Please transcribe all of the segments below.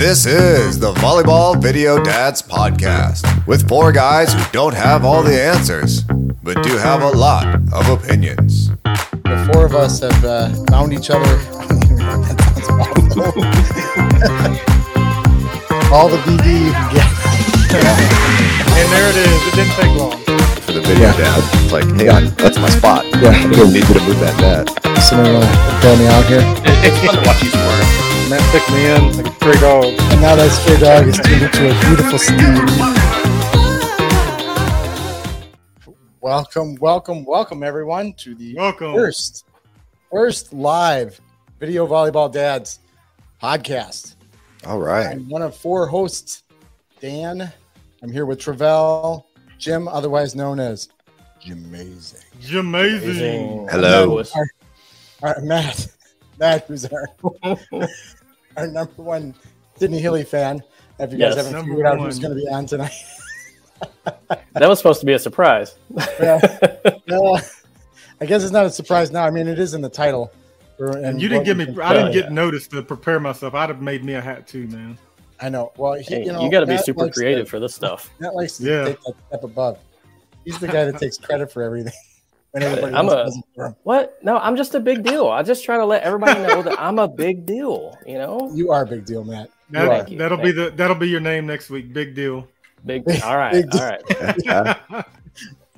This is the Volleyball Video Dads Podcast with four guys who don't have all the answers, but do have a lot of opinions. The four of us have uh, found each other. that sounds awful. All the BD you can get. And there it is. It didn't take long. For the video dad, it's like, hey, I- that's my spot. Yeah. I don't need you to move that net. Someone want to bail me out here? It's fun to watch you squirt. Matt picked me in like a stray dog. And now that stray dog is turned into a beautiful steed. Welcome, welcome, welcome, everyone, to the Welcome. first, first live video volleyball dads podcast. All right. I'm one of four hosts, Dan. I'm here with Travell, Jim, otherwise known as Jamazing. Amazing. Hello. All right, Matt, Matt, who's our our number one Sydney Hilley fan. If you guys haven't Number figured out who's going to be on tonight, That was supposed to be a surprise. well, I guess it's not a surprise now. I mean, it is in the title. Or- And you didn't give me. I didn't Yeah. get noticed to prepare myself. I'd have made me a hat too, man. I know. Well, he, Hey, you know, you got to be super likes to- creative for this stuff. Matt likes to Yeah. take that step above. He's the guy that takes credit for everything. When everybody I'm else a- doesn't for. What? No, I'm just a big deal. I just try to let everybody know that I'm a big deal. You know, You are a big deal, Matt. You That, are. you. that'll be the. That'll be your name next week. Big deal. big. Big- All right, big all deal. right.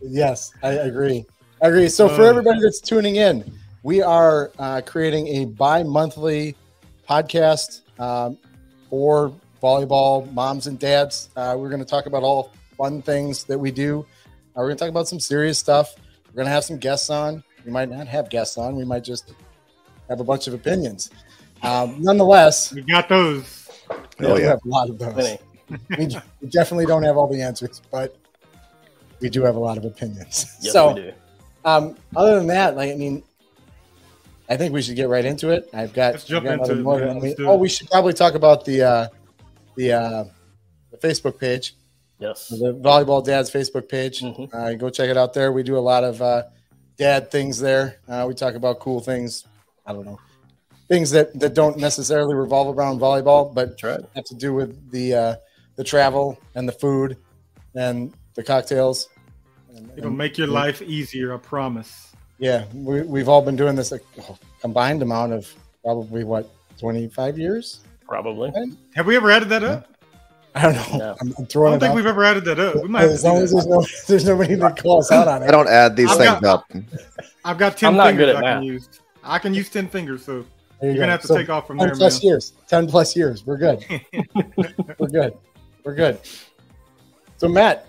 Yes, I agree. I agree. So, for Uh. everybody that's tuning in, we are uh, creating a bi-monthly podcast um, for volleyball moms and dads. Uh, we're going to talk about all fun things that we do. Uh, we're going to talk about some serious stuff. We're going to have some guests on. We might not have guests on. We might just have a bunch of opinions. Um, nonetheless, We got those. we Oh, do yeah. have a lot of those. We, we definitely don't have all the answers, but we do have a lot of opinions. Yes, so, we do. um, other than that, like I mean, I think we should get right into it. I've got, Let's jump I've got into nothing it, more man. than- I Let's oh, it. we should probably talk about the uh, the uh, the Facebook page, Yes. the Volleyball Dads Facebook page. Mhm. Uh, go check it out there. We do a lot of uh, dad things there. Uh, we talk about cool things. I don't know things that that don't necessarily revolve around volleyball, but right. have to do with the uh, the travel and the food and the cocktails. And, It'll and- make your life easier. I promise. yeah, we, we've all been doing this a combined amount of probably what 25 years. Probably. Have we ever added that up? I don't know. No. I'm, I'm I don't think out. we've ever added that up. We might As long as there's no there's nobody that calls out on it. I don't add these I've things got- up. I've got ten I'm not fingers good at I can math. use. I can use ten fingers, so There you you're gonna go. have to So, take off from 10 there, man. plus years. 10 plus years. We're good. We're good. We're good. So Matt,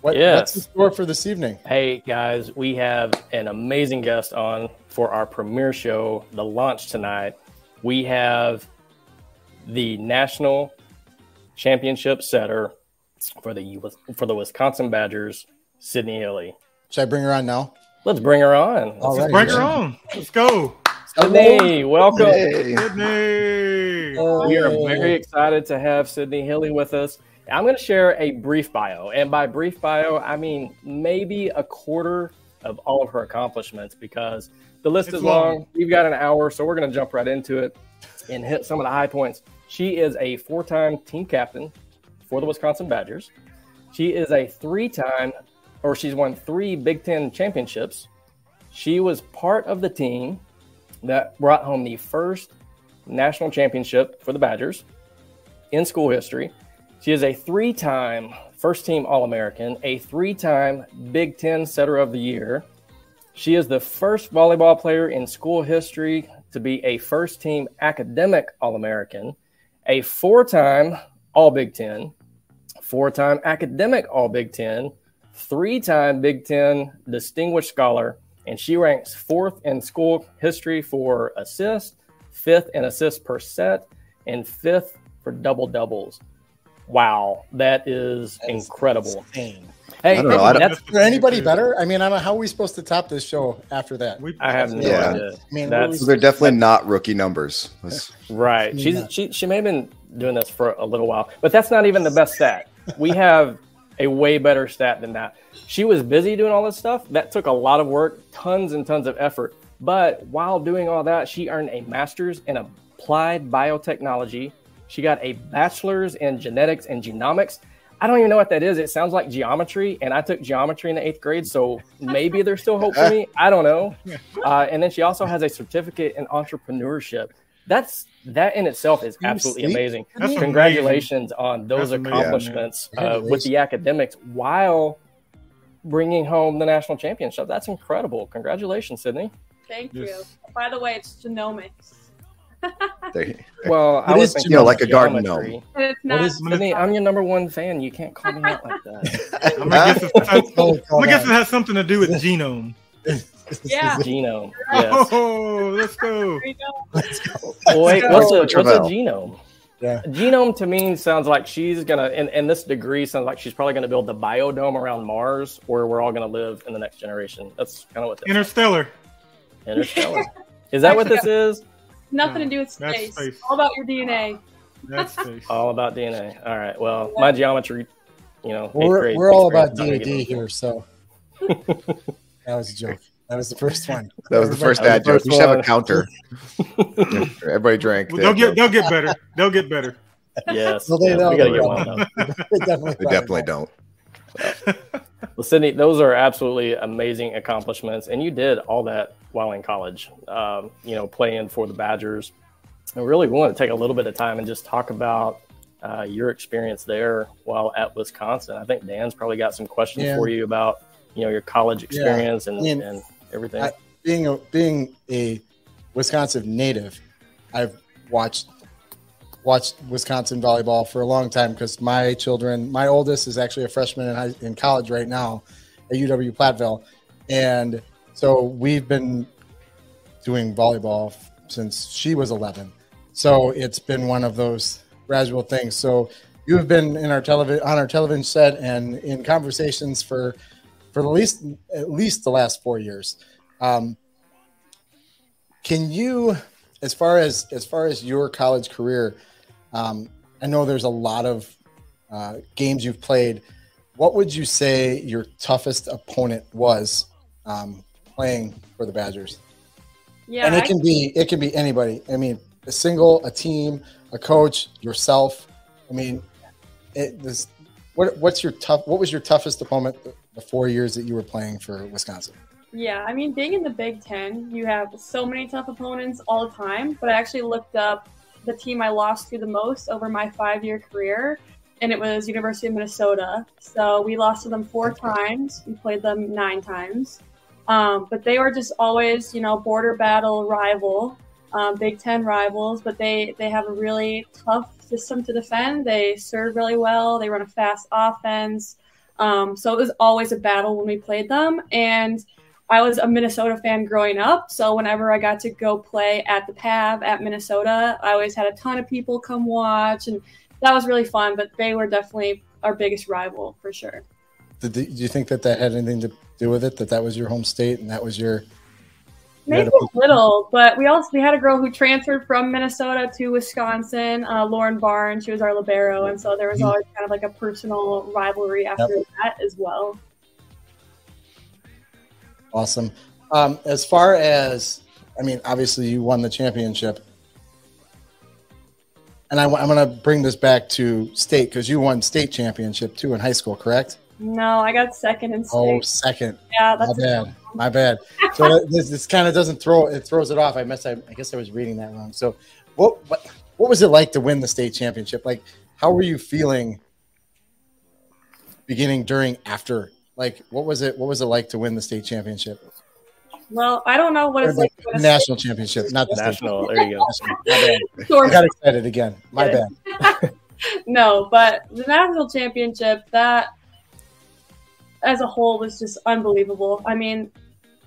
what, Yes. what's in store for this evening? Hey guys, we have an amazing guest on for our premiere show, the launch tonight. We have the national championship setter for the for the Wisconsin Badgers, Sydney Hilley. Should I bring her on now? Let's bring her on. All Let's right. bring her on. Let's go. Sydney, oh, welcome. Hey. Sydney. We are very excited to have Sydney Hilley with us. I'm going to share a brief bio. And by brief bio, I mean maybe a quarter of all of her accomplishments because the list It's is long. long. We've got an hour, so we're going to jump right into it and hit some of the high points. She is a four time team captain for the Wisconsin Badgers. She is a three time, or she's won three Big Ten championships. She was part of the team that brought home the first national championship for the Badgers in school history. She is a three time first team All American, a three time Big Ten Setter of the Year. She is the first volleyball player in school history to be a first team academic All American, a four time All Big Ten, four time academic All Big Ten, three time Big Ten Distinguished Scholar, and she ranks fourth in school history for assists, fifth in assists per set, and fifth for double doubles. Wow, that is That is incredible. insane. Hey, I don't know, I don't- that's, Is there anybody better? I mean, I don't, how are we supposed to top this show after that? We, I have no Yeah. idea. I mean, That's So they're definitely not rookie numbers. Let's- right. Yeah. She's uh, she she may have been doing this for a little while, but that's not even the best stat. We have a way better stat than that. She was busy doing all this stuff. That took a lot of work, tons and tons of effort. But while doing all that, she earned a master's in applied biotechnology She got a bachelor's in genetics and genomics. I don't even know what that is. It sounds like geometry, and I took geometry in the eighth grade, so maybe there's still hope for me. I don't know. Uh, and then she also has a certificate in entrepreneurship. That's that in itself is absolutely amazing. That's Congratulations on those That's amazing. accomplishments uh, with the academics while bringing home the national championship. That's incredible. Congratulations, Sydney. Thank Yes. you. By the way, it's genomics. They- Well, I What was thinking You know, like a garden gnome. And it's not. is- Sydney, I'm your number one fan. You can't call me out like that. I'm gonna guess, it has, I'm guess it has something to do with genome. Yeah. Genome. Yes. Oh, let's go. There you go. Let's go. Well, wait, what's a, what's a genome? Yeah. Genome to me sounds like she's gonna, and, and this degree sounds like she's probably gonna build the biodome around Mars, where we're all gonna live in the next generation. That's kind of what this Interstellar. interstellar. Is that what this is? Nothing to do with That's space. space. All about your DNA. That's space. All about DNA. All right. Well, my geometry, you know, We're, grade we're all about experience D&D here, so that was a joke. That was the first one. That was the first That dad joke. We should have a counter. Everybody drank. Well, they'll get they'll get better. They'll get better. get- Yes. Well, they yes, we gotta get one. They definitely, They definitely don't. Well, Sydney, those are absolutely amazing accomplishments, and you did all that while in college. Um, you know, playing for the Badgers. I really want to take a little bit of time and just talk about uh, your experience there while at Wisconsin. I think Dan's probably got some questions Yeah. for you about you know your college experience and, I and everything. I- being a being a Wisconsin native, I've watched watched Wisconsin volleyball for a long time because my children, my oldest is actually a freshman in, high, in college right now at UW Platteville, and so we've been doing volleyball since she was 11. So it's been one of those gradual things. So you have been in our television on our television set and in conversations for for the least at least the last four years. Um, can you, as far as as far as your college career, um, I know there's a lot of uh, games you've played. What would you say your toughest opponent was um, playing for the Badgers? Yeah. and it can be it can be anybody. I mean, a single, a team, a coach, yourself. I mean, it this. What, what's your tough? What was your toughest opponent the, the four years that you were playing for Wisconsin? Yeah, I mean, being in the Big Ten, you have so many tough opponents all the time. But I actually looked up the team I lost to the most over my five year career, and it was University of Minnesota. So we lost to them four times. We played them nine times. Um, but they were just always, you know, border battle rival, um, Big Ten rivals. But they they have a really tough system to defend. They serve really well. They run a fast offense. Um, so it was always a battle when we played them. And I was a Minnesota fan growing up, so whenever I got to go play at the PAV at Minnesota, I always had a ton of people come watch, and that was really fun. But they were definitely our biggest rival for sure. Did, do you think that that had anything to do with it? That that was your home state and that was your Maybe a- little, but we also we had a girl who transferred from Minnesota to Wisconsin, uh, Lauren Barnes. She was our libero, and so there was Mhm. always kind of like a personal rivalry after that as well. Awesome? Um, as far as I mean, obviously you won the championship, and I, am going to bring this back to state because you won state championship too in high school, correct? No, I got second in state. Oh, second. yeah, that's My bad. My bad. So this, this kind of doesn't throw it throws it off. I mess. I, I guess I was reading that wrong. So what what what was it like to win the state championship? Like how were you feeling beginning, during, after? Like what was it what was it like to win the state championship? well. I don't know what Or it's like. to win a national championship, not the state. National. There you go. My bad. I state- got excited again. My Yeah. bad. no, but the national championship that as a whole was just unbelievable. I mean,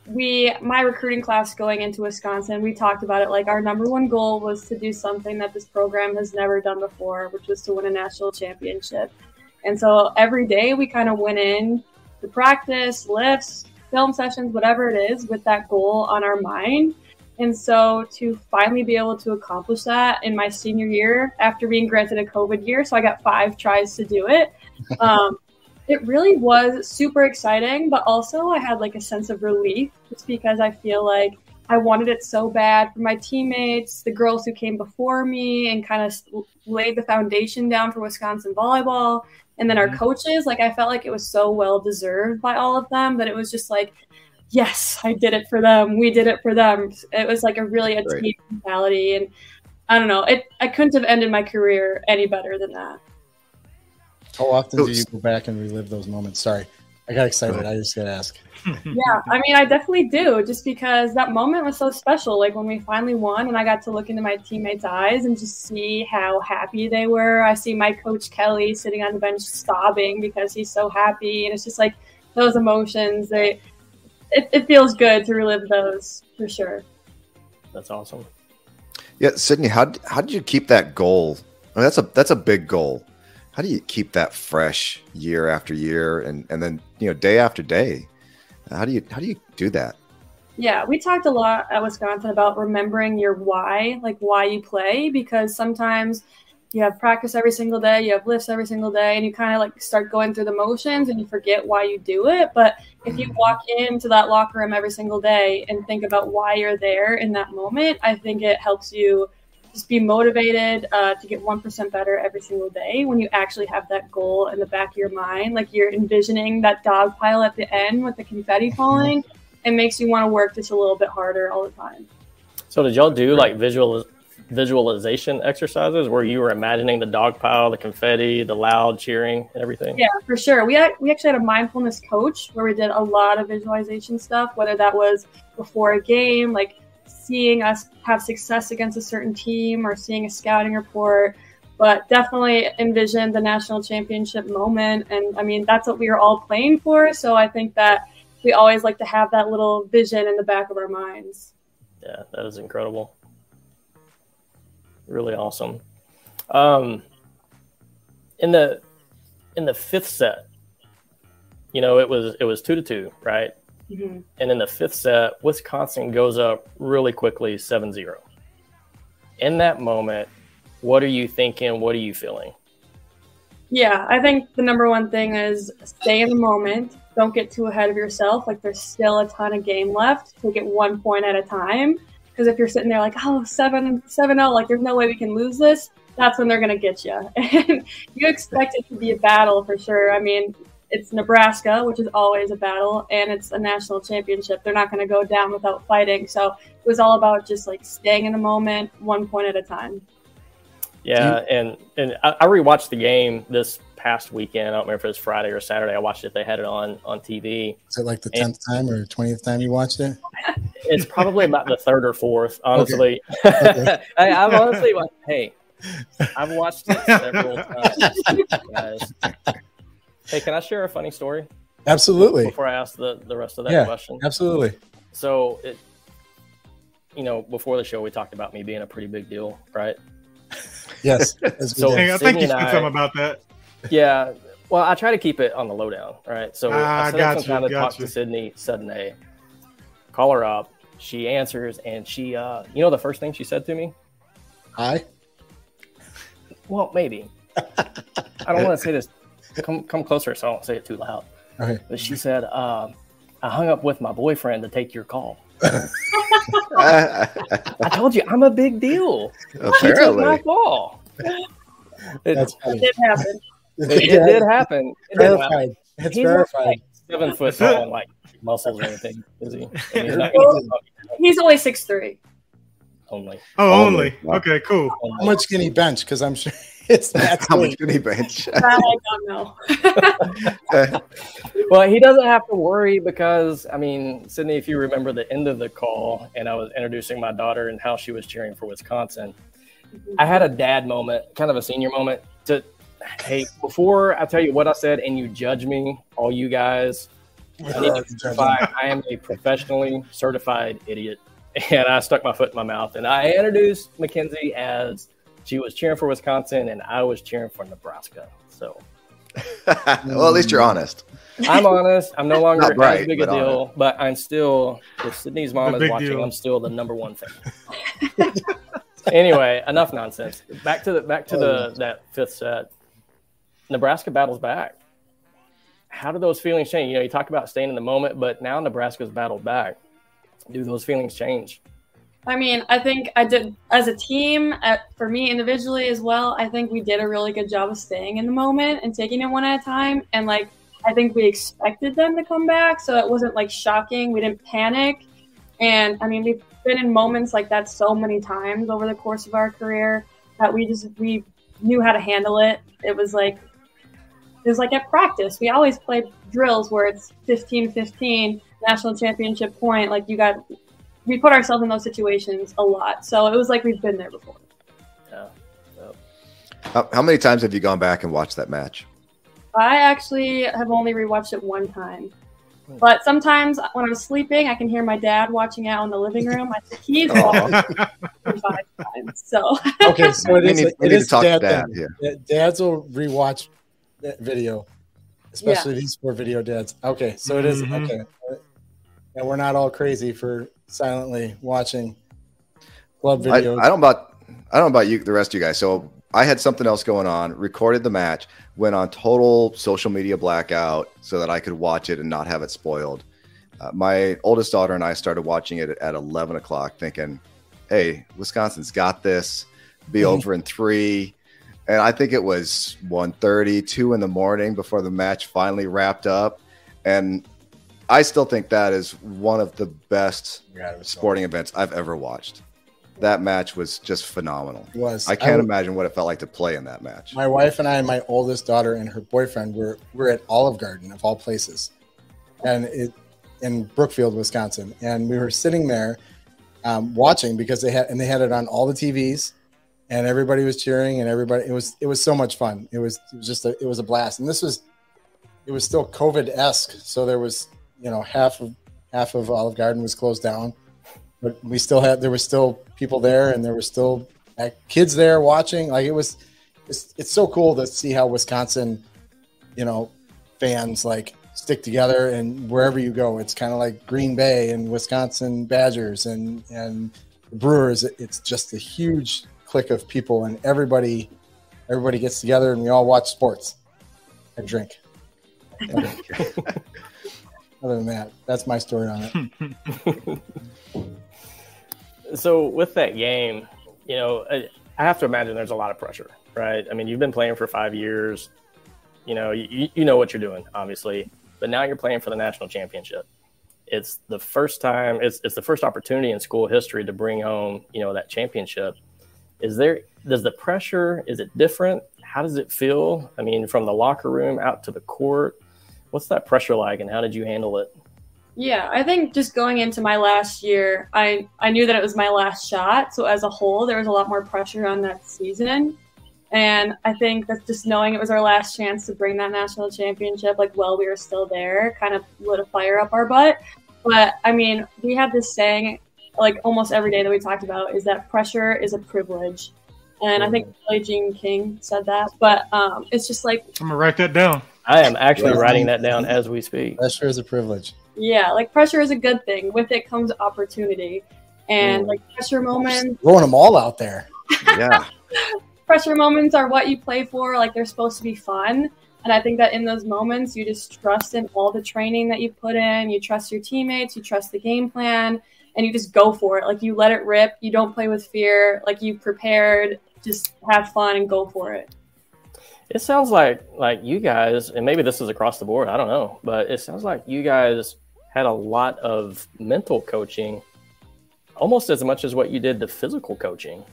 we my recruiting class going into Wisconsin, we talked about it like our number one goal was to do something that this program has never done before, which was to win a national championship. And so every day we kind of went in to practice, lifts, film sessions, whatever it is, with that goal on our mind. And so to finally be able to accomplish that in my senior year after being granted a COVID year, so I got five tries to do it. Um, it really was super exciting, but also I had like a sense of relief just because I feel like I wanted it so bad for my teammates, the girls who came before me, and kind of laid the foundation down for Wisconsin volleyball. And then our Mhm. coaches, like I felt like it was so well deserved by all of them that it was just like, yes, I did it for them. We did it for them. It was like a really a Great. team mentality, and I don't know. It I couldn't have ended my career any better than that. How often So- do you go back and relive those moments? Sorry, I got excited. I just got to ask. Yeah, I mean, I definitely do, just because that moment was so special. Like when we finally won, and I got to look into my teammates' eyes and just see how happy they were. I see my coach Kelly sitting on the bench sobbing because he's so happy, and it's just like those emotions. They, it, it feels good to relive those for sure. That's awesome. Yeah, Sydney, how how did you keep that goal? I mean, that's a that's a big goal. How do you keep that fresh year after year, and and then you know day after day? How do you how do you do that? Yeah, we talked a lot at Wisconsin about remembering your why, like why you play, because sometimes you have practice every single day, you have lifts every single day, and you kind of like start going through the motions and you forget why you do it. But if you walk into that locker room every single day and think about why you're there in that moment, I think it helps you just be motivated uh, to get 1% better every single day when you actually have that goal in the back of your mind. Like you're envisioning that dog pile at the end with the confetti falling. It makes you want to work just a little bit harder all the time. So did y'all do like visual visualization exercises where you were imagining the dog pile, the confetti, the loud cheering, and everything? Yeah, for sure. We had, we actually had a mindfulness coach where we did a lot of visualization stuff, whether that was before a game, like seeing us have success against a certain team or seeing a scouting report. But definitely envision the national championship moment. And I mean, that's what we were all playing for. So I think that we always like to have that little vision in the back of our minds. Yeah, that is incredible. Really awesome. Um, in the in the fifth set, you know, it was it was two to two, right? Mhm. And in the fifth set, Wisconsin goes up really quickly, 7-0. In that moment, what are you thinking? What are you feeling? Yeah, I think the number one thing is stay in the moment. Don't get too ahead of yourself. Like there's still a ton of game left. Take it one point at a time. Because if you're sitting there like, oh, seven, seven, oh, like there's no way we can lose this, that's when they're gonna get you. And you expect it to be a battle for sure. I mean, it's Nebraska, which is always a battle, and it's a national championship. They're not gonna go down without fighting. So it was all about just like staying in the moment, one point at a time. Yeah, mm-hmm. and and I, I rewatched the game this past weekend. I don't remember if it was Friday or Saturday. I watched it. They had it on on TV. Is it like the tenth time or twentieth time you watched it? It's probably about the third or fourth, honestly. Okay. I, I've honestly, wa- hey, I've watched it several times, guys. Hey, can I share a funny story Absolutely, before I ask the, the rest of that Yeah. question? absolutely. So, it, you know, before the show, we talked about me being a pretty big deal, right? Yes. So- Hey, I think you Sydney and said I- something about that. Yeah. Well, I try to keep it on the lowdown, right? So Ah, I set got up some you, time to talk you. to Sydney Suddenay, call her up. She answers, and she, uh, you know, the first thing she said to me. Hi. Well, maybe. I don't want to say this. Come, come closer, so I don't say it too loud. Okay. But she said, uh, "I hung up with my boyfriend to take your call." I told you I'm a big deal. She took my call. It, That's It did happen. it, it did happen. It did happen. It's He's verified. like seven foot tall and like muscles or anything, is he? I mean, he's not He's only six three. Only. Oh, Only. only. Okay, cool. How much can he bench? Because I'm sure it's that's how much can he bench? I don't know. Well, he doesn't have to worry because I mean, Sydney, if you remember the end of the call, and I was introducing my daughter and how she was cheering for Wisconsin, mm-hmm. I had a dad moment, kind of a senior moment. To hey, before I tell you what I said, and you judge me, all you guys, I need to I am a professionally certified idiot. And I stuck my foot in my mouth and I introduced Mackenzie as she was cheering for Wisconsin and I was cheering for Nebraska. So well, at least you're honest. I'm honest. I'm no longer Not right, as big a but deal, but I'm still, if Sydney's mom is watching, deal. I'm still the number one fan. anyway, enough nonsense. Back to the back to the oh, that fifth set. Nebraska battles back. How do those feelings change? You know, you talk about staying in the moment, but now Nebraska's battled back. Do those feelings change? I mean, I think I did as a team, uh, for me individually as well. I think we did a really good job of staying in the moment and taking it one at a time. And like, I think we expected them to come back, so it wasn't like shocking. We didn't panic. And I mean, we've been in moments like that so many times over the course of our career that we just we knew how to handle it. It was like it was like at practice. We always played drills where it's 15-15 national championship point. Like you got we put ourselves in those situations a lot. So it was like we've been there before. Yeah. How, how many times have you gone back and watched that match? I actually have only rewatched it one time. But sometimes when I'm sleeping, I can hear my dad watching out in the living room. I think he's watched it five times. So Okay, so it we is. need, it need is to talk dad to dad Yeah, Dads will rewatch that video, especially these four video dads. Okay, so it is Mhm. okay, and we're not all crazy for silently watching club I, I don't know about I don't know about you, the rest of you guys. So I had something else going on. Recorded the match, went on total social media blackout so that I could watch it and not have it spoiled. Uh, my oldest daughter and I started watching it at eleven o'clock, thinking, "Hey, Wisconsin's got this. Be Mhm. over in three. And I think it was 1.30, 2 in the morning before the match finally wrapped up. And I still think that is one of the best was sporting events I've ever watched. That match was just phenomenal. It was. I can't I- imagine what it felt like to play in that match. My wife and I, and my oldest daughter and her boyfriend were were at Olive Garden of all places, and it in Brookfield, Wisconsin, and we were sitting there um, watching because they had and they had it on all the TVs, and everybody was cheering and everybody it was it was so much fun. It was, it was just a, it was a blast, and this was it was still COVID esque, so there was you know half of half of Olive Garden was closed down, but we still had there were still people there and there were still kids there watching. Like it was it's, it's so cool to see how Wisconsin, you know, fans like stick together and wherever you go, it's kind of like Green Bay and Wisconsin Badgers and and Brewers. It's just a huge clique of people and everybody everybody gets together and we all watch sports and drink. Other than that, that's my story on it. So with that game, you know, I, have to imagine there's a lot of pressure, right? I mean, you've been playing for five years. You know, you, you know what you're doing, obviously, but now you're playing for the national championship. It's the first time. It's it's the first opportunity in school history to bring home, you know, that championship. Is there? Does the pressure? Is it different? How does it feel? I mean, from the locker room out to the court, what's that pressure like, and how did you handle it? Yeah, I think just going into my last year, I I knew that it was my last shot. So as a whole, there was a lot more pressure on that season, and I think that just knowing it was our last chance to bring that national championship, like while we were still there, kind of lit a fire up our butt. But I mean, we have this saying, like almost every day that we talked about, is that pressure is a privilege, and I think Billie Jean King said that. But um, it's just like I'm gonna write that down. I am actually Yeah. writing that down as we speak. Pressure is a privilege. Yeah, like pressure is a good thing. With it comes opportunity. And Mm. like pressure moments, Throwing them all out there. Yeah. pressure moments are what you play for. Like they're supposed to be fun. And I think that in those moments, you just trust in all the training that you put in. You trust your teammates, you trust the game plan, and you just go for it. Like you let it rip. You don't play with fear. Like you prepared, just have fun and go for it. It sounds like like you guys, and maybe this is across the board. I don't know, but it sounds like you guys had a lot of mental coaching, almost as much as what you did the physical coaching.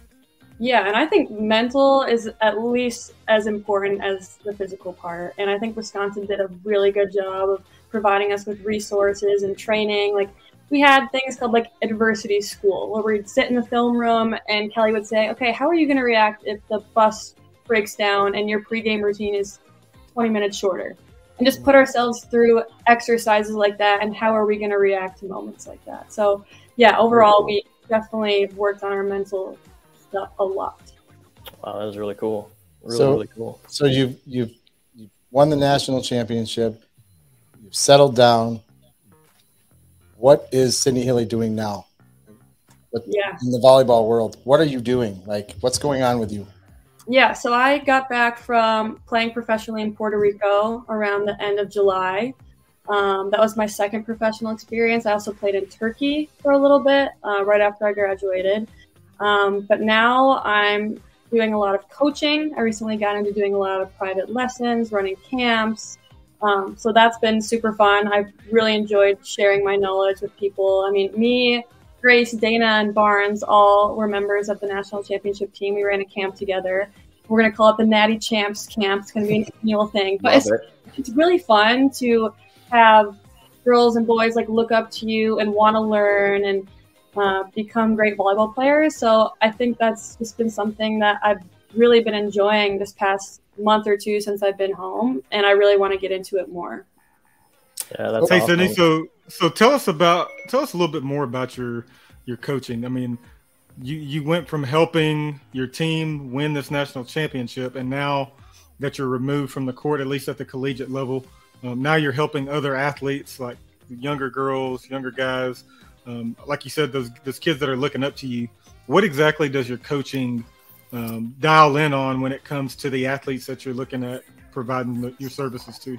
Yeah, and I think mental is at least as important as the physical part. And I think Wisconsin did a really good job of providing us with resources and training. Like we had things called like adversity school, where we'd sit in the film room and Kelly would say, "Okay, how are you going to react if the bus breaks down and your pregame routine is 20 minutes shorter?" And just put ourselves through exercises like that, and how are we going to react to moments like that? So, yeah, overall, we definitely worked on our mental stuff a lot. Wow, that was really cool. Really, So- really cool. So you've you've you've won the national championship. You've settled down. What is Sydney Hilley doing now? What, Yeah. In the volleyball world, what are you doing? Like, what's going on with you? Yeah, so I got back from playing professionally in Puerto Rico around the end of July. Um, that was my second professional experience. I also played in Turkey for a little bit uh, right after I graduated. Um, but now I'm doing a lot of coaching. I recently got into doing a lot of private lessons, running camps. Um, so that's been super fun. I've really enjoyed sharing my knowledge with people. I mean, me, Grace, Dana, and Barnes all were members of the national championship team. We ran a camp together. We're going to call it the Natty Champs Camp. It's going to be an annual thing. But it's, it. it's really fun to have girls and boys like look up to you and want to learn and uh, become great volleyball players. So I think that's just been something that I've really been enjoying this past month or two since I've been home, and I really want to get into it more. Yeah, that's hey, awesome. Cindy. So, so tell us about tell us a little bit more about your your coaching. I mean, you you went from helping your team win this national championship, and now that you're removed from the court, at least at the collegiate level, um, now you're helping other athletes like younger girls, younger guys, um, like you said, those those kids that are looking up to you. What exactly does your coaching um, dial in on when it comes to the athletes that you're looking at providing the, your services to?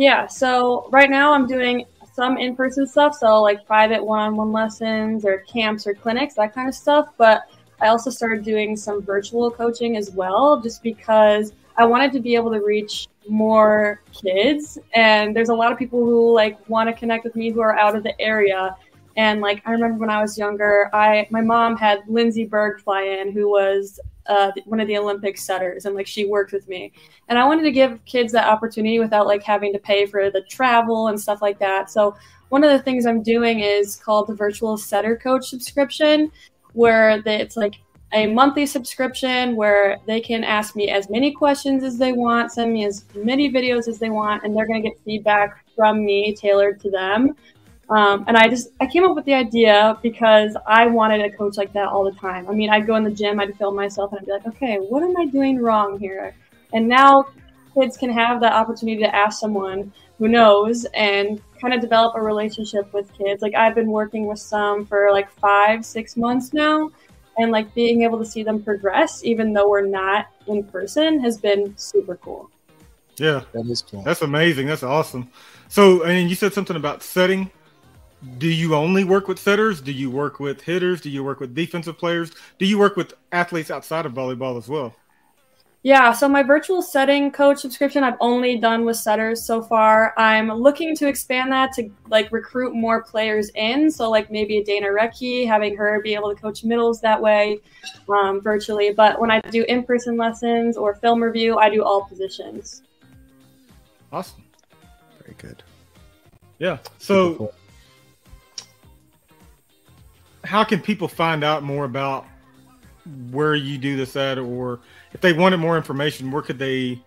Yeah, so right now I'm doing some in-person stuff, so like private one-on-one lessons or camps or clinics, that kind of stuff. But I also started doing some virtual coaching as well, just because I wanted to be able to reach more kids. And there's a lot of people who like want to connect with me who are out of the area. And like I remember when I was younger, I my mom had Lindsey Berg fly in, who was uh, one of the Olympic setters, and like she worked with me. And I wanted to give kids that opportunity without like having to pay for the travel and stuff like that. So one of the things I'm doing is called the virtual setter coach subscription, where it's like a monthly subscription where they can ask me as many questions as they want, send me as many videos as they want, and they're going to get feedback from me tailored to them. Um, and I just I came up with the idea because I wanted a coach like that all the time. I mean, I'd go in the gym, I'd film myself, and I'd be like, okay, what am I doing wrong here? And now kids can have that opportunity to ask someone who knows and kind of develop a relationship with kids. Like I've been working with some for like five, six months now, and like being able to see them progress, even though we're not in person, has been super cool. Yeah, that is cool. That's amazing. That's awesome. So, I mean, you said something about setting do you only work with setters? Do you work with hitters? Do you work with defensive players? Do you work with athletes outside of volleyball as well? Yeah, so my virtual setting coach subscription I've only done with setters so far. I'm looking to expand that to like recruit more players in. So like maybe a Dana Rettke, having her be able to coach middles that way um, virtually. But when I do in-person lessons or film review, I do all positions. Awesome. Very good. Yeah. So how can people find out more about where you do this at, or if they wanted more information, where could they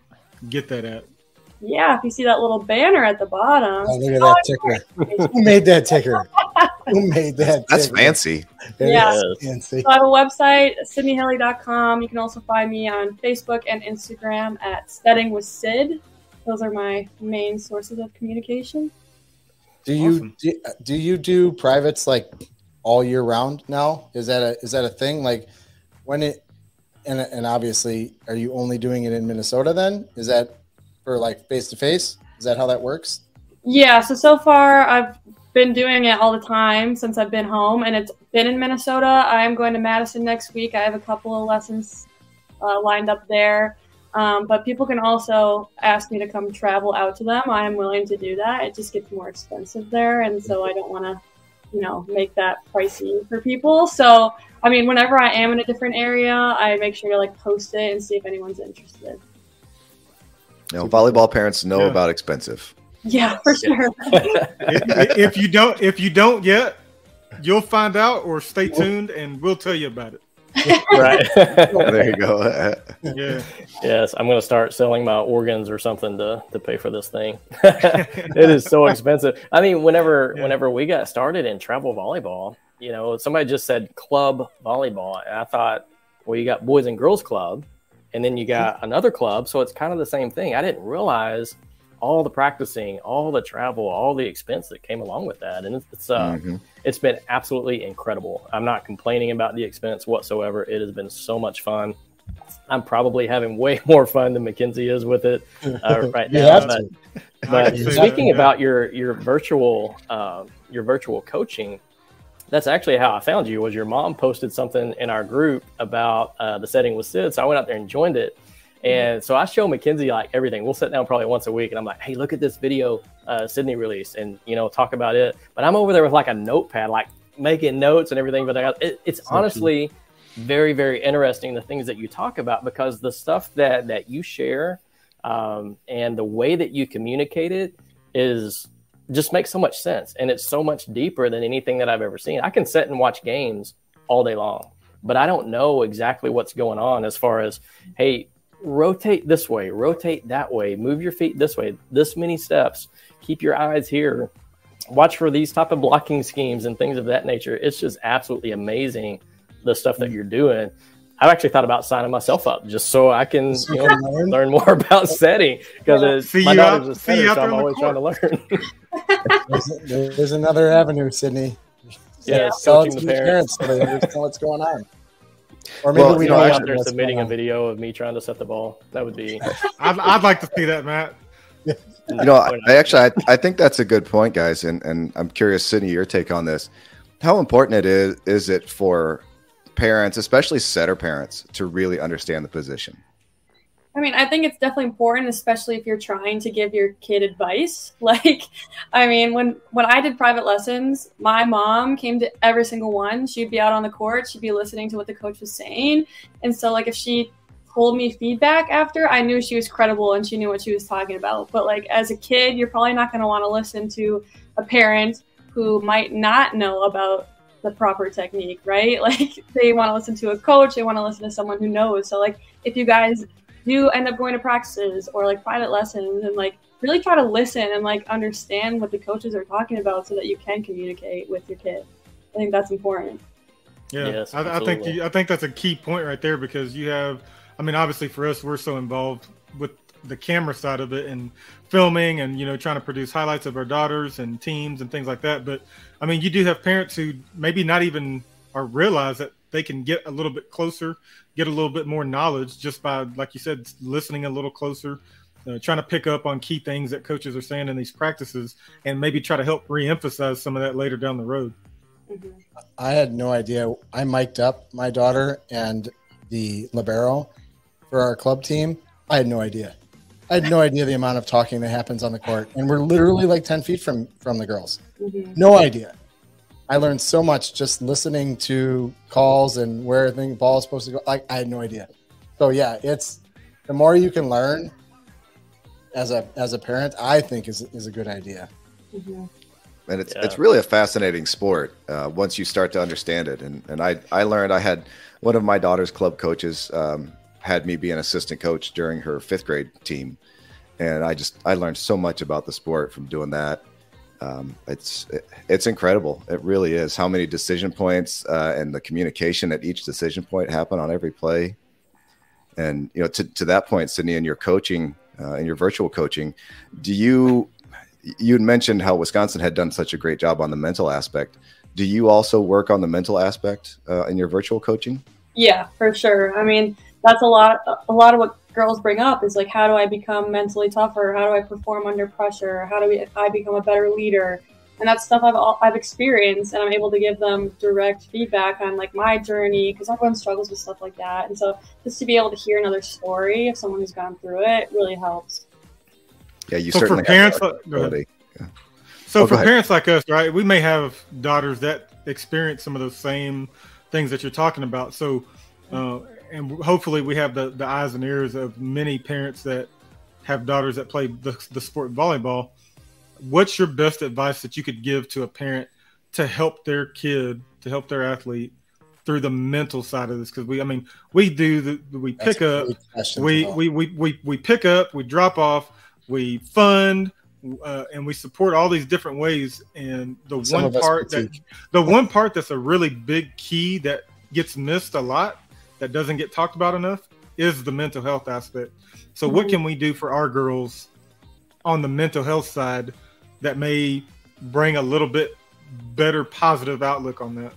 get that at? Yeah, if you see that little banner at the bottom. Oh, look at oh, that ticker. Who made that ticker? Who made that? That's ticker? fancy. yeah. Fancy. So I have a website, sydneyhilley.com. You can also find me on Facebook and Instagram at Setting with Sid. Those are my main sources of communication. Do you awesome. do, do you do privates like all year round now? Is that a is that a thing? Like when it and and obviously, are you only doing it in Minnesota? Then is that for like face to face? Is that how that works? Yeah. So so far, I've been doing it all the time since I've been home, and it's been in Minnesota. I am going to Madison next week. I have a couple of lessons uh, lined up there. Um, but people can also ask me to come travel out to them. I am willing to do that. It just gets more expensive there, and so I don't want to you know make that pricey for people. So I mean, whenever I am in a different area, I make sure to like post it and see if anyone's interested. You know, volleyball parents know yeah. about expensive. Yeah, for sure. if, if you don't, if you don't yet, you'll find out, or stay tuned, and we'll tell you about it. Right. there you go. yeah. Yes, I'm going to start selling my organs or something to to pay for this thing. it is so expensive. I mean, whenever yeah. whenever we got started in travel volleyball, you know, somebody just said club volleyball, and I thought, well, you got boys and girls club, and then you got another club, so it's kind of the same thing. I didn't realize all the practicing, all the travel, all the expense that came along with that, and it's, it's uh, mm-hmm it's been absolutely incredible. I'm not complaining about the expense whatsoever. It has been so much fun. I'm probably having way more fun than Mackenzie is with it uh, right now. but, but speaking about your your virtual uh, your virtual coaching, that's actually how I found you. Was your mom posted something in our group about uh, the setting with Sid? So I went out there and joined it. And so I show Mackenzie like everything. We'll sit down probably once a week, and I'm like, "Hey, look at this video uh, Sydney released," and you know, talk about it. But I'm over there with like a notepad, like making notes and everything. But it, it's so honestly very, very interesting the things that you talk about because the stuff that that you share um, and the way that you communicate it is just makes so much sense, and it's so much deeper than anything that I've ever seen. I can sit and watch games all day long, but I don't know exactly what's going on as far as, hey, rotate this way, rotate that way, move your feet this way, this many steps, keep your eyes here, watch for these type of blocking schemes and things of that nature. It's just absolutely amazing the stuff that you're doing. I've actually thought about signing myself up just so I can you know, learn more about setting because my daughter's a setter, so I'm always trying to learn. there's, there's, another avenue, Sydney. Yeah, coaching the parents. parents so they understand what's going on. Or maybe well, we know out there submitting a video of me trying to set the ball. That would be. I'd, I'd like to see that, Matt. you know, I, I actually I, I, think that's a good point, guys, and and I'm curious, Sydney, your take on this. How important it is is it for parents, especially setter parents, to really understand the position? I mean, I think it's definitely important, especially if you're trying to give your kid advice. Like, I mean, when when I did private lessons, my mom came to every single one. She'd be out on the court, she'd be listening to what the coach was saying, and so like if she told me feedback after, I knew she was credible and she knew what she was talking about. But like as a kid, you're probably not going to want to listen to a parent who might not know about the proper technique, right? Like they want to listen to a coach, they want to listen to someone who knows. So like if you guys do end up going to practices or like private lessons and like really try to listen and like understand what the coaches are talking about so that you can communicate with your kid. I think that's important. Yeah, yes, I, I, think you, I think that's a key point right there because you have, I mean, obviously for us, we're so involved with the camera side of it and filming and you know trying to produce highlights of our daughters and teams and things like that. But I mean, you do have parents who maybe not even or realize that they can get a little bit closer, get a little bit more knowledge just by, like you said, listening a little closer, uh, trying to pick up on key things that coaches are saying in these practices, and maybe try to help re-emphasize some of that later down the road. I had no idea. I mic'd up my daughter and the libero for our club team. I had no idea. I had no idea the amount of talking that happens on the court, and we're literally like ten feet from from the girls. Mm-hmm. No idea. I learned so much just listening to calls and where the ball is supposed to go. I, I had no idea. So yeah, it's the more you can learn as a as a parent, I think is is a good idea. Mm-hmm. And it's yeah. it's really a fascinating sport uh, once you start to understand it. And and I I learned I had one of my daughter's club coaches um, had me be an assistant coach during her fifth grade team, and I just I learned so much about the sport from doing that um, it's it, it's incredible. It really is how many decision points uh, and the communication at each decision point happen on every play. And you know, to, to that point, Sydney, in your coaching, uh, in your virtual coaching, do you you had mentioned how Wisconsin had done such a great job on the mental aspect. Do you also work on the mental aspect uh, in your virtual coaching? Yeah, for sure. I mean, that's a lot a lot of what girls bring up is like how do I become mentally tougher? How do I perform under pressure? How do we, I become a better leader? And that's stuff I've all I've experienced, and I'm able to give them direct feedback on like my journey because everyone struggles with stuff like that. And so just to be able to hear another story of someone who's gone through it really helps. Yeah, you so certainly for parents. Like, yeah. So oh, for parents like us, right, we may have daughters that experience some of those same things that you're talking about. So uh, and hopefully we have the, the eyes and ears of many parents that have daughters that play the, the sport volleyball. What's your best advice that you could give to a parent to help their kid, to help their athlete through the mental side of this? Because we, I mean, we do the, we pick up, we, we, we, we, we pick up, we drop off, we fund, uh, and we support all these different ways. And the Some one part that, the one part that's a really big key that gets missed a lot that doesn't get talked about enough is the mental health aspect. So, what mhm. can we do for our girls on the mental health side that may bring a little bit better positive outlook on that?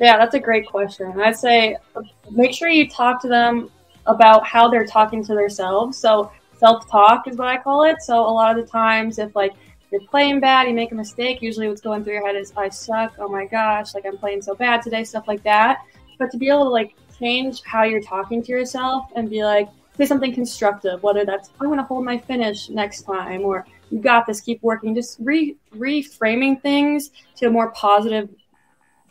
Yeah, that's a great question. I'd say uh, make sure you talk to them about how they're talking to themselves. So self talk is what I call it. So a lot of the times, if like you're playing bad, you make a mistake, usually what's going through your head is, I suck. Oh my gosh, like I'm playing so bad today, stuff like that. But to be able to like change how you're talking to yourself and be like, say something constructive, whether that's, I'm going to hold my finish next time or you got this, keep working, just re- reframing things to a more positive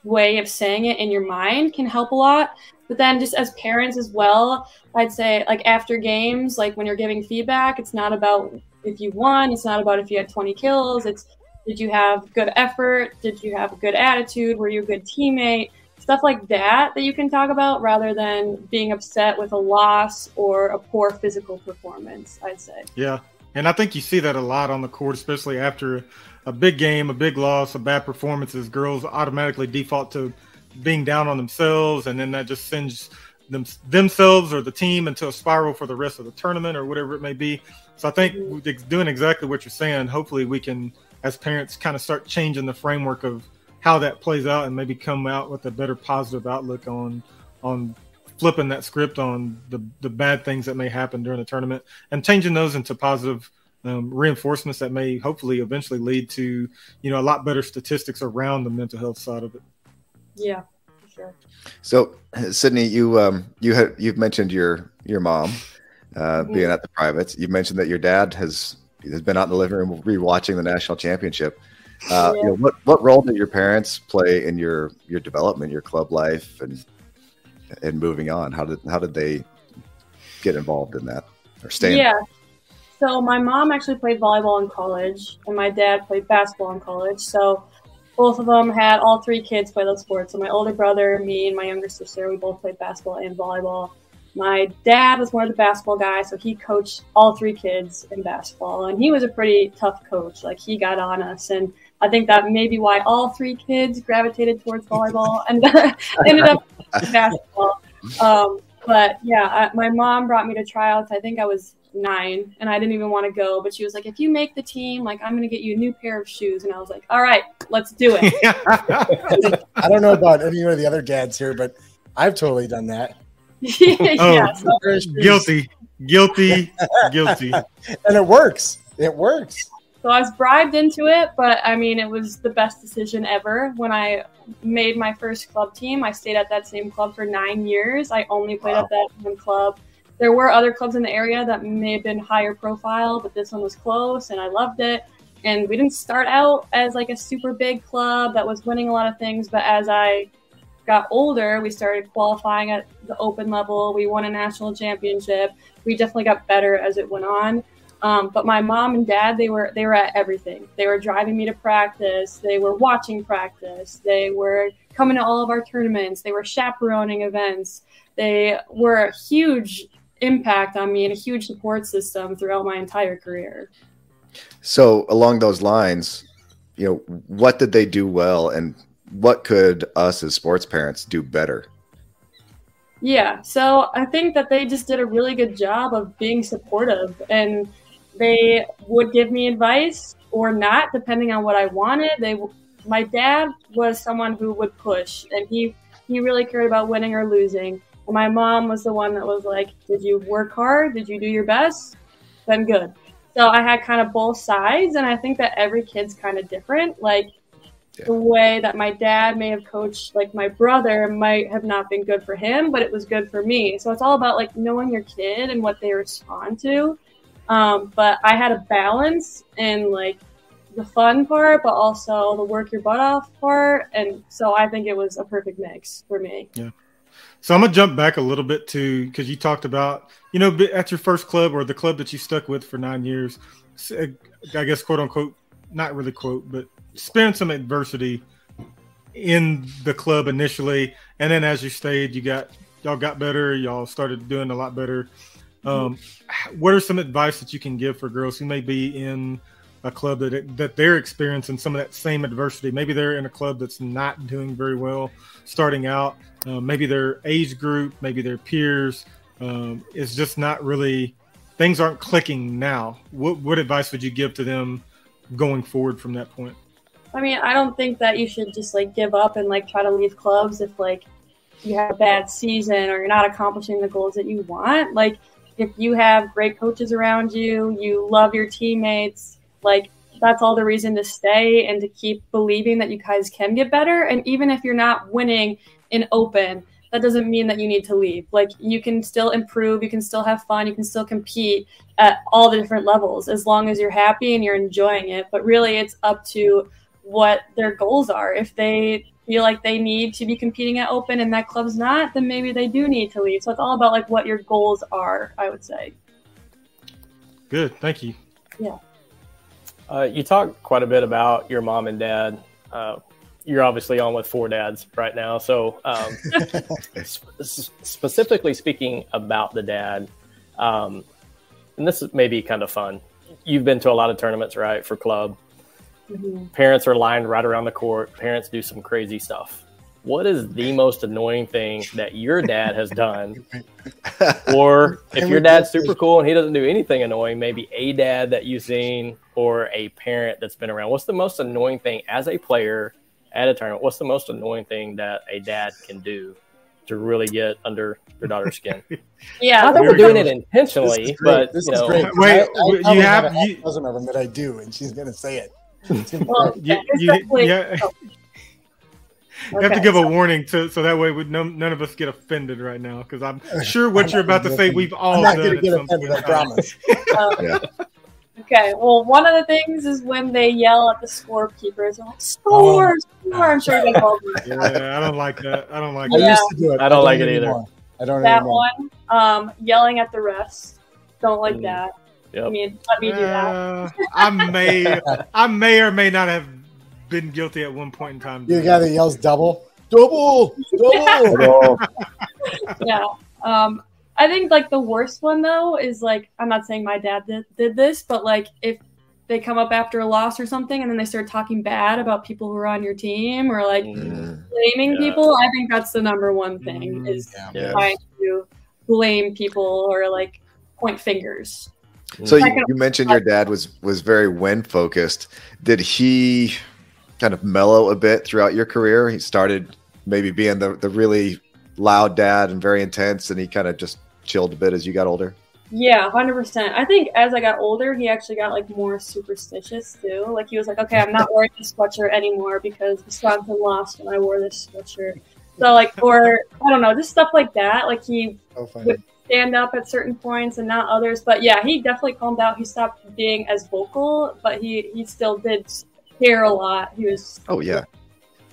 way of saying it in your mind can help a lot. But then just as parents as well, I'd say like after games, like when you're giving feedback, it's not about if you won, it's not about if you had 20 kills. It's did you have good effort? Did you have a good attitude? Were you a good teammate? Stuff like that that you can talk about rather than being upset with a loss or a poor physical performance, I'd say. Yeah. And I think you see that a lot on the court, especially after a big game, a big loss, a bad performance. performances. Girls automatically default to being down on themselves, and then that just sends them, themselves or the team into a spiral for the rest of the tournament or whatever it may be. So I think mm-hmm. doing exactly what you're saying, hopefully we can, as parents, kind of start changing the framework of how that plays out and maybe come out with a better positive outlook on on flipping that script on the the bad things that may happen during the tournament and changing those into positive um, reinforcements that may hopefully eventually lead to you know a lot better statistics around the mental health side of it. Yeah, sure. So, Sydney, you um, you have you've mentioned your your mom uh, mm-hmm. being at the privates. You mentioned that your dad has has been out in the living room rewatching the national championship. Uh, yeah. you know, what what role did your parents play in your your development, your club life, and and moving on? How did how did they get involved in that or stay? Yeah. So my mom actually played volleyball in college, and my dad played basketball in college. So both of them had all three kids play those sports. So my older brother, me, and my younger sister, we both played basketball and volleyball. My dad was more of the basketball guy, so he coached all three kids in basketball, and he was a pretty tough coach. Like he got on us, and I think that may be why all three kids gravitated towards volleyball and ended up basketball. Um, but yeah, I, my mom brought me to tryouts. I think I was nine and I didn't even want to go. But she was like, if you make the team, like I'm gonna get you a new pair of shoes. And I was like, all right, let's do it. I don't know about any of the other dads here, but I've totally done that. yeah, oh, guilty, guilty, guilty. and it works. It works. So I was bribed into it, but I mean, it was the best decision ever. When I made my first club team, I stayed at that same club for nine years. I only played wow. at that one club there were other clubs in the area that may have been higher profile, but this one was close and I loved it. And we didn't start out as like a super big club that was winning a lot of things, but as I got older, we started qualifying at the open level. We won a national championship. We definitely got better as it went on. Um, but my mom and dad, they were they were at everything. They were driving me to practice. They were watching practice. They were coming to all of our tournaments. They were chaperoning events. They were a huge impact on me and a huge support system throughout my entire career. So, along those lines, you know, what did they do well and what could us as sports parents do better? Yeah, so I think that they just did a really good job of being supportive and they would give me advice or not depending on what I wanted. They my dad was someone who would push and he he really cared about winning or losing And my mom was the one that was like, Did you work hard? Did you do your best? Then good. So I had kind of both sides, and I think that every kid's kind of different. Like yeah. the way that my dad may have coached, like my brother, might have not been good for him, but it was good for me. So it's all about like knowing your kid and what they respond to. Um, but I had a balance in like the fun part, but also the work your butt off part, and so I think it was a perfect mix for me. Yeah. So I'm gonna jump back a little bit to because you talked about you know at your first club or the club that you stuck with for nine years, I guess quote unquote, not really quote, but spend some adversity in the club initially, and then as you stayed, you got y'all got better, y'all started doing a lot better. Um, what are some advice that you can give for girls who may be in a club that that they're experiencing some of that same adversity? Maybe they're in a club that's not doing very well starting out uh, maybe their age group, maybe their peers. Um, it's just not really things aren't clicking now. What what advice would you give to them going forward from that point? I mean, I don't think that you should just like give up and like try to leave clubs if like you have a bad season or you're not accomplishing the goals that you want. Like if you have great coaches around you, you love your teammates, like that's all the reason to stay and to keep believing that you guys can get better. And even if you're not winning in open, that doesn't mean that you need to leave. Like you can still improve, you can still have fun, you can still compete at all the different levels as long as you're happy and you're enjoying it. But really, it's up to what their goals are. If they feel like they need to be competing at open and that club's not, then maybe they do need to leave. So it's all about like what your goals are, I would say. Good. Thank you. Yeah. Uh, you talk quite a bit about your mom and dad. Uh, you're obviously on with four dads right now. So, um, sp- specifically speaking about the dad, um, and this may be kind of fun. You've been to a lot of tournaments, right, for club. Mm-hmm. Parents are lined right around the court. Parents do some crazy stuff what is the most annoying thing that your dad has done? or if your dad's super cool and he doesn't do anything annoying, maybe a dad that you've seen or a parent that's been around. What's the most annoying thing as a player at a tournament? What's the most annoying thing that a dad can do to really get under their daughter's skin? yeah, not that we're doing it intentionally, but this you know, great. Wait, I, I you have you, doesn't of them that I do, and she's gonna say it. Well, you, you, yeah. Oh. You have to give a warning to so that way we, no, none of us get offended right now because I'm sure what I'm you're about to say we've all I'm not done. Get offended, I promise. Um, yeah. Okay, well, one of the things is when they yell at the scorekeepers, like, score, oh. score. I'm sure they call Yeah, I don't like that. I don't like I that. used to do it. I don't, I don't like it either. I don't that one. Um, yelling at the refs. Don't like mm. that. Yep. I mean, let me do that. Uh, I may, I may or may not have been guilty at one point in time. You the guy that yells double, double, double. yeah. Um, I think like the worst one though is like I'm not saying my dad did, did this, but like if they come up after a loss or something and then they start talking bad about people who are on your team or like mm. blaming yeah. people, I think that's the number one thing mm, is yeah. trying to blame people or like point fingers. So you, you mentioned your dad was was very win focused. Did he kind of mellow a bit throughout your career? He started maybe being the, the really loud dad and very intense, and he kind of just chilled a bit as you got older. Yeah, hundred percent. I think as I got older, he actually got like more superstitious too. Like he was like, okay, I'm not wearing this sweatshirt anymore because Wisconsin lost when I wore this sweatshirt. So like, or I don't know, just stuff like that. Like he would stand up at certain points and not others. But yeah, he definitely calmed out. He stopped being as vocal, but he he still did care a lot. He was. Oh yeah.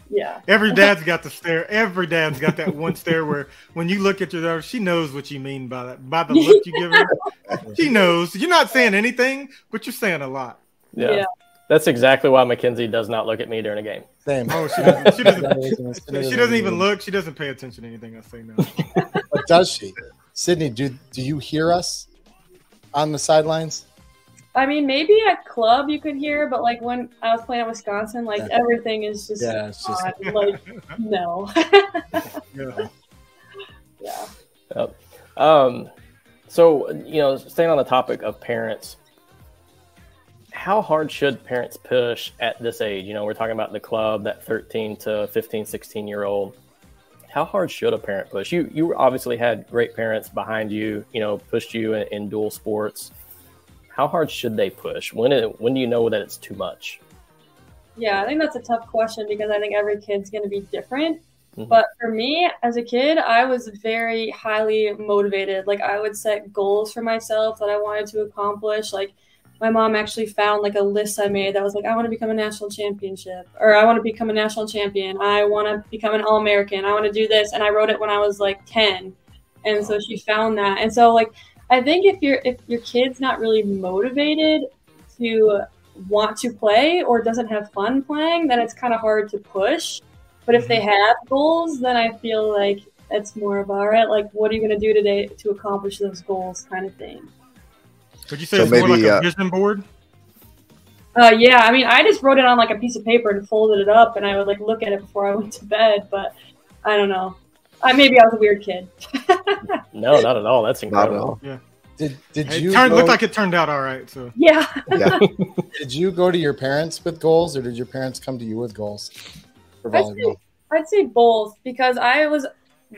Yeah. Every dad's got the stare. Every dad's got that one stare where when you look at your daughter, she knows what you mean by that. By the look you give her, she knows. You're not saying anything, but you're saying a lot. Yeah. yeah. That's exactly why Mackenzie does not look at me during a game. Same. Oh, she doesn't. She doesn't, she doesn't even look. She doesn't pay attention to anything I say now. but does she? Sydney, do do you hear us on the sidelines? I mean, maybe at club you could hear, but like when I was playing at Wisconsin, like yeah. everything is just, yeah, it's just like no. yeah. Yeah. Yep. Um, so you know, staying on the topic of parents, how hard should parents push at this age? You know, we're talking about the club, that 13 to 15, 16 year old. How hard should a parent push? You you obviously had great parents behind you, you know, pushed you in, in dual sports how hard should they push? When it, when do you know that it's too much? Yeah, I think that's a tough question because I think every kid's going to be different. Mm-hmm. But for me, as a kid, I was very highly motivated. Like I would set goals for myself that I wanted to accomplish. Like my mom actually found like a list I made that was like, I want to become a national championship, or I want to become a national champion. I want to become an All American. I want to do this, and I wrote it when I was like ten, and so she found that. And so like I think if your if your kid's not really motivated to want to play or doesn't have fun playing, then it's kind of hard to push. But if they mm-hmm. have goals, then I feel like it's more of all right. Like, what are you going to do today to accomplish those goals, kind of thing. Would you say so it's maybe, more like a uh, vision board? Uh, yeah, I mean, I just wrote it on like a piece of paper and folded it up, and I would like look at it before I went to bed. But I don't know. Uh, maybe I was a weird kid. no, not at all. That's incredible. Yeah. Did did it you turned, go, looked like it turned out all right? So yeah. yeah. did you go to your parents with goals, or did your parents come to you with goals for volleyball? I'd say, I'd say both because I was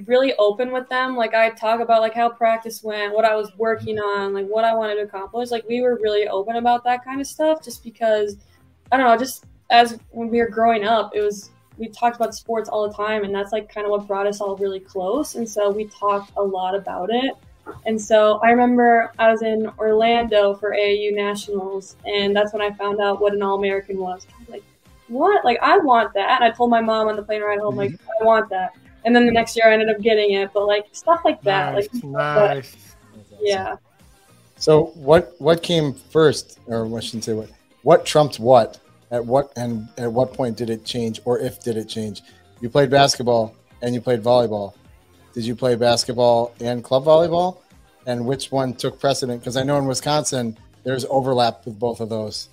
really open with them. Like I talk about like how practice went, what I was working on, like what I wanted to accomplish. Like we were really open about that kind of stuff just because I don't know, just as when we were growing up, it was we talked about sports all the time and that's like kind of what brought us all really close. And so we talked a lot about it. And so I remember I was in Orlando for AAU Nationals and that's when I found out what an All American was. I was like, what? Like I want that. And I told my mom on the plane ride home, like, mm-hmm. I want that and then the next year I ended up getting it. But like stuff like that, nice, like nice. But, yeah. So what what came first, or I shouldn't say what? What trumped what? At what and at what point did it change, or if did it change? You played basketball and you played volleyball. Did you play basketball and club volleyball? And which one took precedent? Because I know in Wisconsin there's overlap with both of those.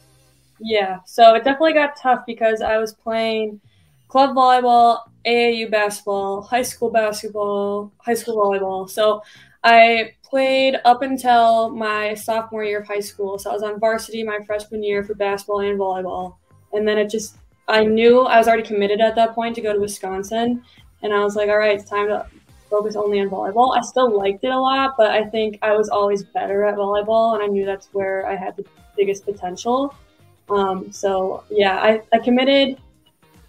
Yeah, so it definitely got tough because I was playing club volleyball, AAU basketball, high school basketball, high school volleyball. So I played up until my sophomore year of high school. So I was on varsity my freshman year for basketball and volleyball. And then it just, I knew I was already committed at that point to go to Wisconsin. And I was like, all right, it's time to focus only on volleyball. I still liked it a lot, but I think I was always better at volleyball. And I knew that's where I had the biggest potential. Um, so yeah, I, I committed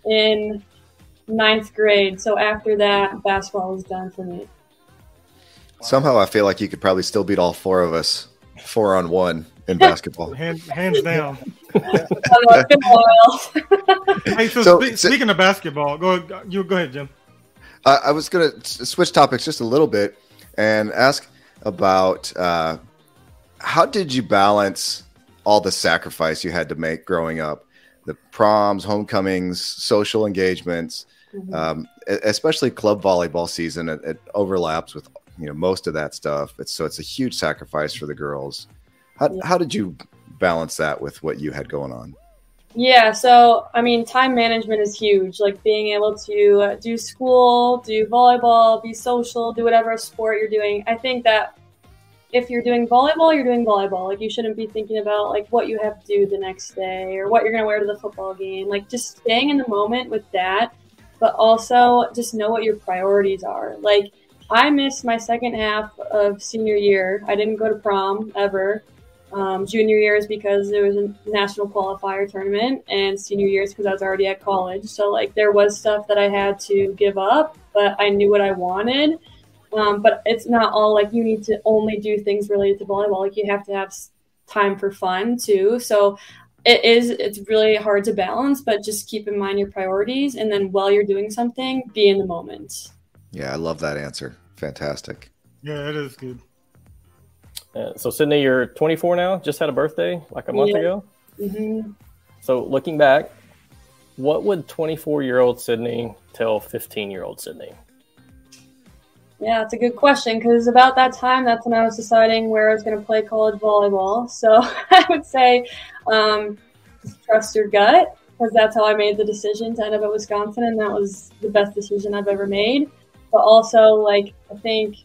in ninth grade. So after that, basketball was done for me. Somehow, I feel like you could probably still beat all four of us four on one in basketball. Hand, hands down. hey, so, so, spe- speaking of basketball, go you go ahead, Jim. I, I was going to switch topics just a little bit and ask about uh, how did you balance all the sacrifice you had to make growing up the proms, homecomings, social engagements, mm-hmm. um, especially club volleyball season. It, it, overlaps with you know most of that stuff. It's so it's a huge sacrifice for the girls. How, yeah. how did you balance that with what you had going on? Yeah, so I mean, time management is huge. Like being able to do school, do volleyball, be social, do whatever sport you're doing. I think that if you're doing volleyball, you're doing volleyball. Like you shouldn't be thinking about like what you have to do the next day or what you're gonna wear to the football game. Like just staying in the moment with that, but also just know what your priorities are. Like I missed my second half of senior year. I didn't go to prom ever. Um, junior year is because there was a national qualifier tournament, and senior year is because I was already at college. So like there was stuff that I had to give up, but I knew what I wanted um, but it's not all like you need to only do things related to volleyball. Like you have to have time for fun too. So it is it's really hard to balance, but just keep in mind your priorities and then while you're doing something, be in the moment. Yeah, I love that answer. Fantastic. Yeah, it is good. Uh, so Sydney, you're 24 now. Just had a birthday like a month yeah. ago. Mm-hmm. So looking back, what would 24 year old Sydney tell 15 year old Sydney? Yeah, it's a good question because about that time, that's when I was deciding where I was going to play college volleyball. So I would say um, trust your gut because that's how I made the decision to end up at Wisconsin, and that was the best decision I've ever made. But also, like, I think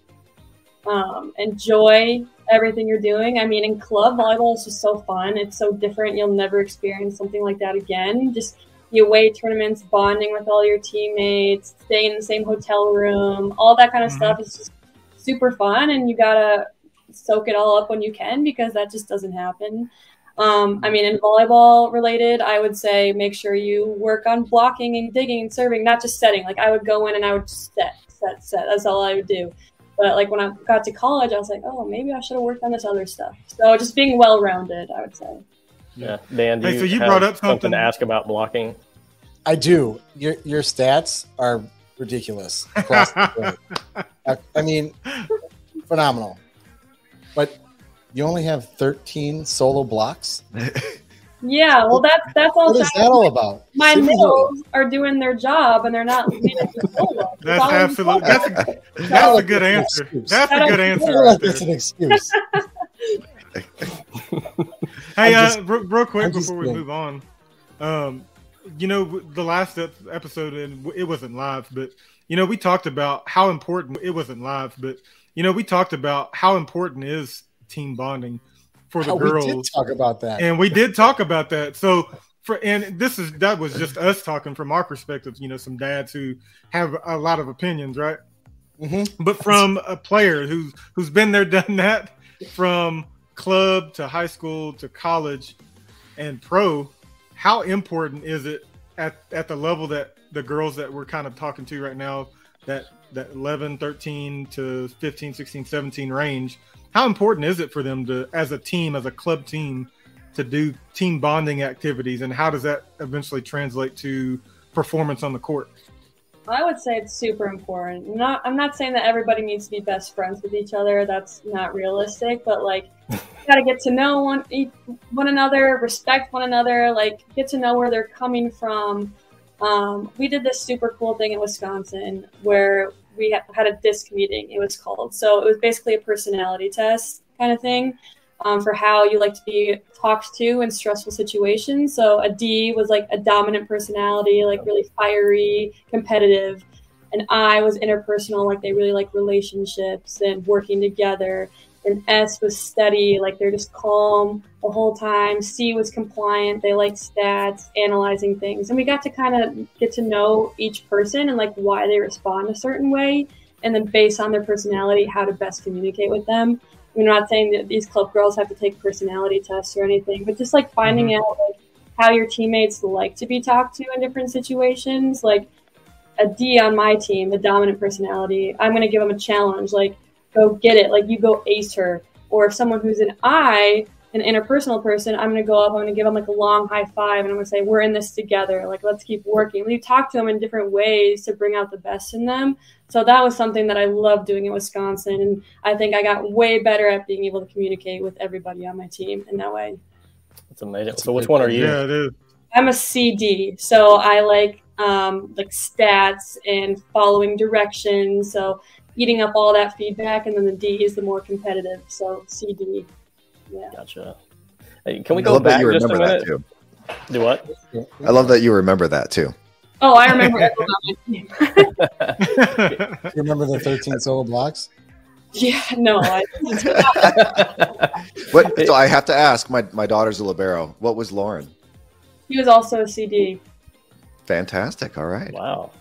um, enjoy everything you're doing. I mean, in club volleyball, it's just so fun. It's so different. You'll never experience something like that again. Just you away tournaments, bonding with all your teammates, staying in the same hotel room, all that kind of mm-hmm. stuff is just super fun, and you gotta soak it all up when you can because that just doesn't happen. Um, I mean, in volleyball related, I would say make sure you work on blocking and digging and serving, not just setting. Like I would go in and I would set, set, set. That's all I would do. But like when I got to college, I was like, oh, maybe I should have worked on this other stuff. So just being well rounded, I would say. Yeah, Dan. hey, you so you brought up something, something to ask about blocking. I do. Your your stats are ridiculous. I, I mean, phenomenal. But you only have 13 solo blocks. Yeah, well, that's that's all. What is that all about? My middles are doing their job, and they're not. that's absolutely. That's a, that's a good answer. That's a good answer. That's an excuse. hey, uh, real quick before we move on, um, you know, the last episode, and it wasn't live, but you know, we talked about how important it wasn't live, but you know, we talked about how important is team bonding for the oh, girls. We did talk about that, and we did talk about that. So, for and this is that was just us talking from our perspective. You know, some dads who have a lot of opinions, right? Mm-hmm. But from a player who's who's been there, done that, from club to high school to college and pro, how important is it at, at the level that the girls that we're kind of talking to right now, that that 11, 13 to 15, 16, 17 range, how important is it for them to as a team, as a club team, to do team bonding activities and how does that eventually translate to performance on the court? I would say it's super important. Not, I'm not saying that everybody needs to be best friends with each other. That's not realistic. But like, you gotta get to know one one another, respect one another, like get to know where they're coming from. Um, we did this super cool thing in Wisconsin where we had a disc meeting. It was called. So it was basically a personality test kind of thing um, for how you like to be talked to in stressful situations. So a D was like a dominant personality, like really fiery, competitive. And I was interpersonal, like they really like relationships and working together. And S was steady, like they're just calm the whole time. C was compliant, they like stats, analyzing things. And we got to kind of get to know each person and like why they respond a certain way. And then based on their personality, how to best communicate with them. I'm not saying that these club girls have to take personality tests or anything, but just like finding mm-hmm. out like how your teammates like to be talked to in different situations. Like a D on my team, the dominant personality, I'm going to give them a challenge. Like, go get it. Like, you go ace her. Or if someone who's an I, an interpersonal person, I'm going to go up, I'm going to give them like a long high five, and I'm going to say, We're in this together. Like, let's keep working. We talk to them in different ways to bring out the best in them. So that was something that I loved doing in Wisconsin. And I think I got way better at being able to communicate with everybody on my team in that way. That's amazing. So which one are you? Yeah, it is. I'm a CD. So I like um, like stats and following directions. So eating up all that feedback. And then the D is the more competitive. So CD. Yeah. Gotcha. Hey, can we go back just a minute? Too. Do what? I love that you remember that too. Oh, I remember. you remember the 13 solo blocks? Yeah, no. I, what? So I have to ask. My my daughter's a libero. What was Lauren? He was also a CD. Fantastic. All right. Wow,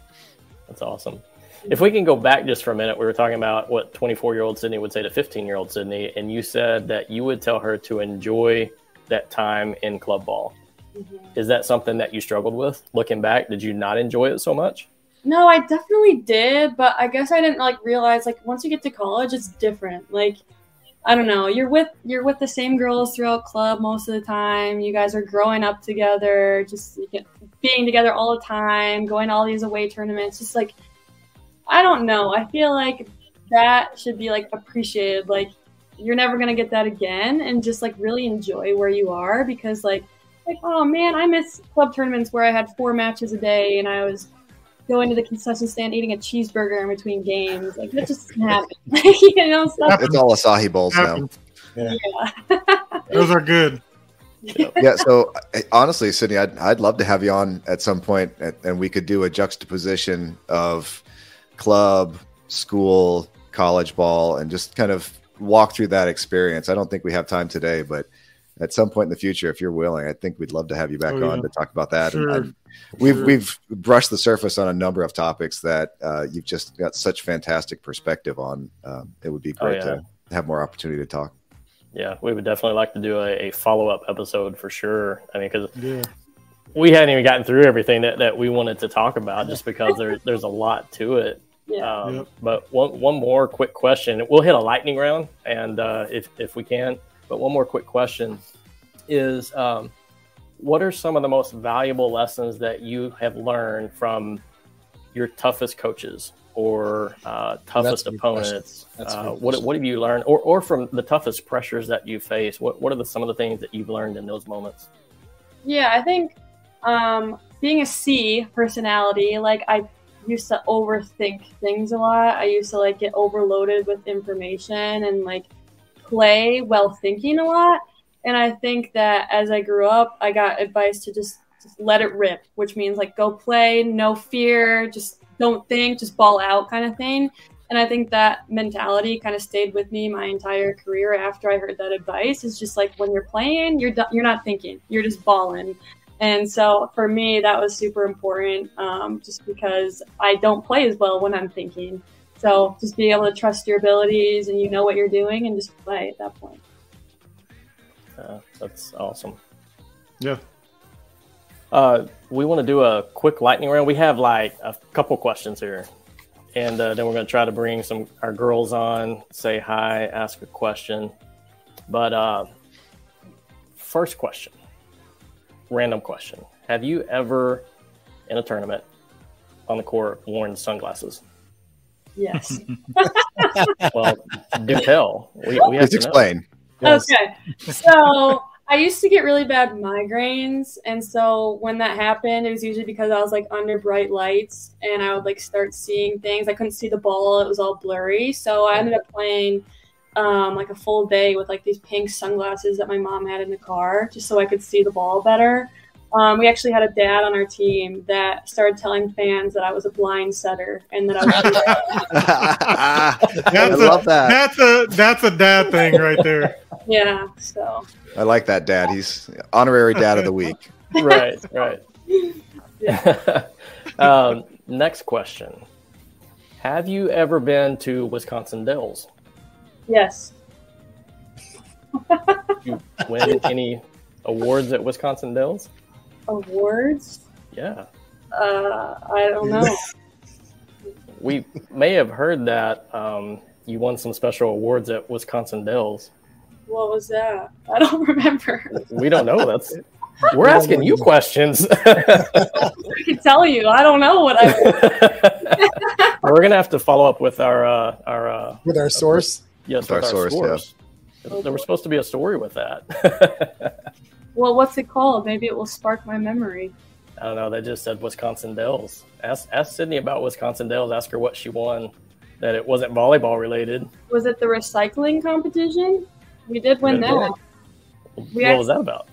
that's awesome. If we can go back just for a minute, we were talking about what 24 year old Sydney would say to 15 year old Sydney, and you said that you would tell her to enjoy that time in club ball. Mm-hmm. Is that something that you struggled with looking back? Did you not enjoy it so much? No, I definitely did, but I guess I didn't like realize like once you get to college, it's different. Like, I don't know, you're with you're with the same girls throughout club most of the time. You guys are growing up together, just being together all the time, going to all these away tournaments. Just like, I don't know. I feel like that should be like appreciated. Like, you're never gonna get that again, and just like really enjoy where you are because like like, oh man, I miss club tournaments where I had four matches a day and I was going to the concession stand eating a cheeseburger in between games. Like that just happened. you know, stuff. It's all acai bowls now. Yeah. yeah. Those are good. yeah. So honestly, Sydney, I'd, I'd love to have you on at some point and, and we could do a juxtaposition of club, school, college ball, and just kind of walk through that experience. I don't think we have time today, but at some point in the future, if you're willing, I think we'd love to have you back oh, yeah. on to talk about that. Sure. we've sure. we've brushed the surface on a number of topics that uh, you've just got such fantastic perspective on. Um, it would be oh, great oh, yeah. to have more opportunity to talk. Yeah, we would definitely like to do a, a follow up episode for sure. I mean, because yeah. we hadn't even gotten through everything that, that we wanted to talk about, just because there, there's a lot to it. Yeah. Um, yep. But one one more quick question. We'll hit a lightning round, and uh, if if we can. But one more quick question is um, what are some of the most valuable lessons that you have learned from your toughest coaches or uh, toughest opponents? Uh, what, what have you learned, or, or from the toughest pressures that you face? What, what are the, some of the things that you've learned in those moments? Yeah, I think um, being a C personality, like I used to overthink things a lot. I used to like get overloaded with information and like play while thinking a lot. And I think that as I grew up, I got advice to just, just let it rip, which means like go play, no fear, just don't think, just ball out kind of thing. And I think that mentality kind of stayed with me my entire career after I heard that advice. Is just like when you're playing, you're you're not thinking, you're just balling. And so for me, that was super important, um, just because I don't play as well when I'm thinking. So just being able to trust your abilities and you know what you're doing and just play at that point. Uh, that's awesome. Yeah. Uh, we want to do a quick lightning round. We have like a couple questions here, and uh, then we're going to try to bring some our girls on, say hi, ask a question. But uh, first question, random question: Have you ever, in a tournament, on the court, worn sunglasses? Yes. Well, do tell. We, we have Please to explain. Yes. Okay. So I used to get really bad migraines. And so when that happened, it was usually because I was like under bright lights and I would like start seeing things. I couldn't see the ball, it was all blurry. So I ended up playing um, like a full day with like these pink sunglasses that my mom had in the car just so I could see the ball better. Um, we actually had a dad on our team that started telling fans that I was a blind setter and that I was I That's love a, that. That's a that's a dad thing right there. yeah. So I like that, Dad. He's honorary dad of the week. right, right. um, next question: Have you ever been to Wisconsin Dells? Yes, Did you win any awards at Wisconsin Dells? awards. Yeah, Uh, I don't know. we may have heard that um, you won some special awards at Wisconsin Dells. What was that? I don't remember. We don't know. That's we're asking you questions. I can tell you. I don't know what I. we're gonna have to follow up with our uh, our uh, With our source. Yes With with our our, source, scores. There was supposed to be a story with that. Well, what's it called? Maybe it will spark my memory. I don't know. They just said Wisconsin Dells. Ask ask Sydney about Wisconsin Dells. Ask her what she won. That it wasn't volleyball related. Was it the recycling competition? We did win Good that. We what was that about?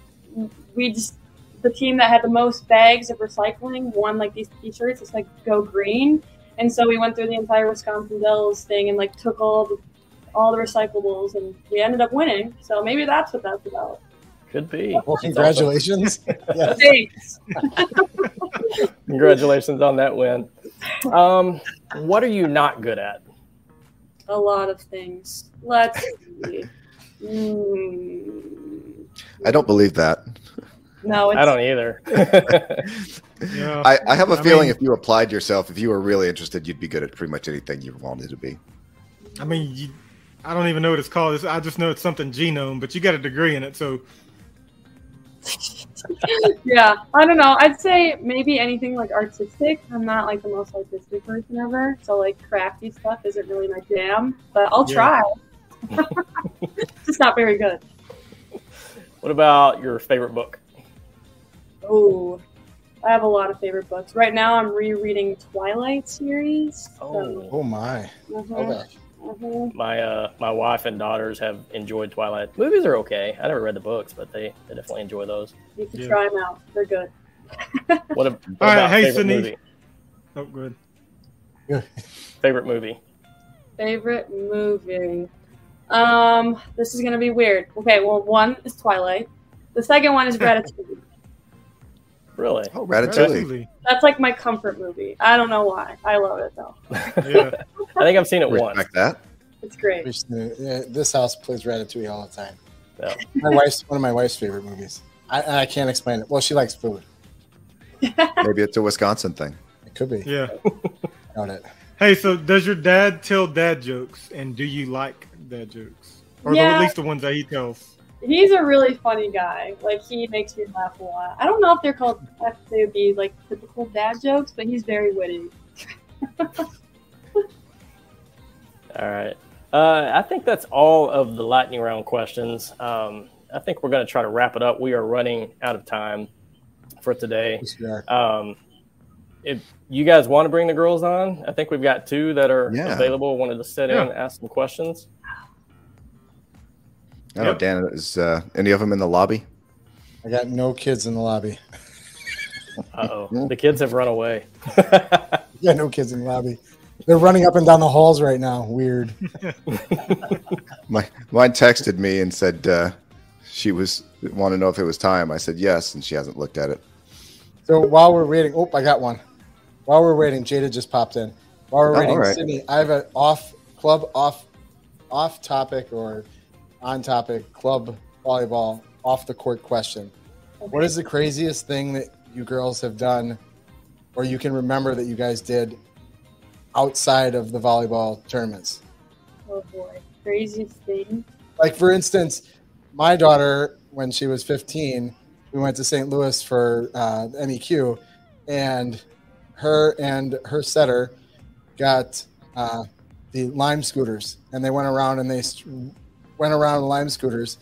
We just the team that had the most bags of recycling won like these T-shirts. It's like go green, and so we went through the entire Wisconsin Dells thing and like took all the all the recyclables, and we ended up winning. So maybe that's what that's about. Could be. Well, congratulations. Thanks. Congratulations on that win. Um, what are you not good at? A lot of things. Let's see. Mm, I don't believe that. no, it's I don't either. Yeah. I, I have a I feeling mean- if you applied yourself, if you were really interested, you'd be good at pretty much anything you wanted to be. I mean, you, I don't even know what it's called. It's, I just know it's something genome, but you got a degree in it, so yeah, I don't know. I'd say maybe anything like artistic. I'm not like the most artistic person ever, so like crafty stuff isn't really my jam. But I'll Yeah. try. Just not very good. what about your favorite book? Oh, I have a lot of favorite books. Right now, I'm rereading Twilight series. Oh. Oh my. So, mhm, Okay. Mhm. My uh, my wife and daughters have enjoyed Twilight. Movies are okay. I never read the books, but they, they definitely enjoy those. You can Yeah. try them out. They're good. What, ab- what All right, about hey, favorite Sydney. movie? oh, good. Favorite movie? Favorite movie. Um, this is gonna be weird. Okay, well, one is Twilight. The second one is Ratatouille. Really? Oh, Ratatouille. Ratatouille. That's like my comfort movie. I don't know why. I love it though. Yeah. I think I've seen it once. Respect that. It's great. Wish yeah, This house plays Ratatouille all the time. Yeah. My wife's one of my wife's favorite movies. I, I can't explain it. Well, she likes food. Maybe it's a Wisconsin thing. It could be. Yeah. Doubt it. Hey, so does your dad tell dad jokes, and do you like dad jokes, or the- Yeah. at least the ones that he tells? He's a really funny guy. Like he makes me laugh a lot. I don't know if they're called if they would be like typical dad jokes, but he's very witty. All right. Uh, I think that's all of the lightning round questions. Um, I think we're going to try to wrap it up. We are running out of time for today. Yes, we are. Um, if you guys want to bring the girls on, I think we've got two that are Yeah. available. Wanted to sit Yeah. in, and ask some questions. I don't know, Dan, is uh, any of them in the lobby? I got no kids in the lobby. Uh oh, the kids have run away. Yeah, no kids in the lobby. They're running up and down the halls right now. Weird. My mine texted me and said uh, she was want to know if it was time. I said yes, and she hasn't looked at it. So while we're waiting, oh, I got one. While we're waiting, Jada just popped in. While we're waiting, right. Sydney, I have an off club off off topic or on topic club volleyball off the court question. Okay. What is the craziest thing that you girls have done or you can remember that you guys did outside of the volleyball tournaments? Oh boy, craziest thing. Like for instance, my daughter when she was 15, we went to St. Louis for uh, MEQ, and her and her setter got uh, the Lime scooters, and they went around and they went around Lime scooters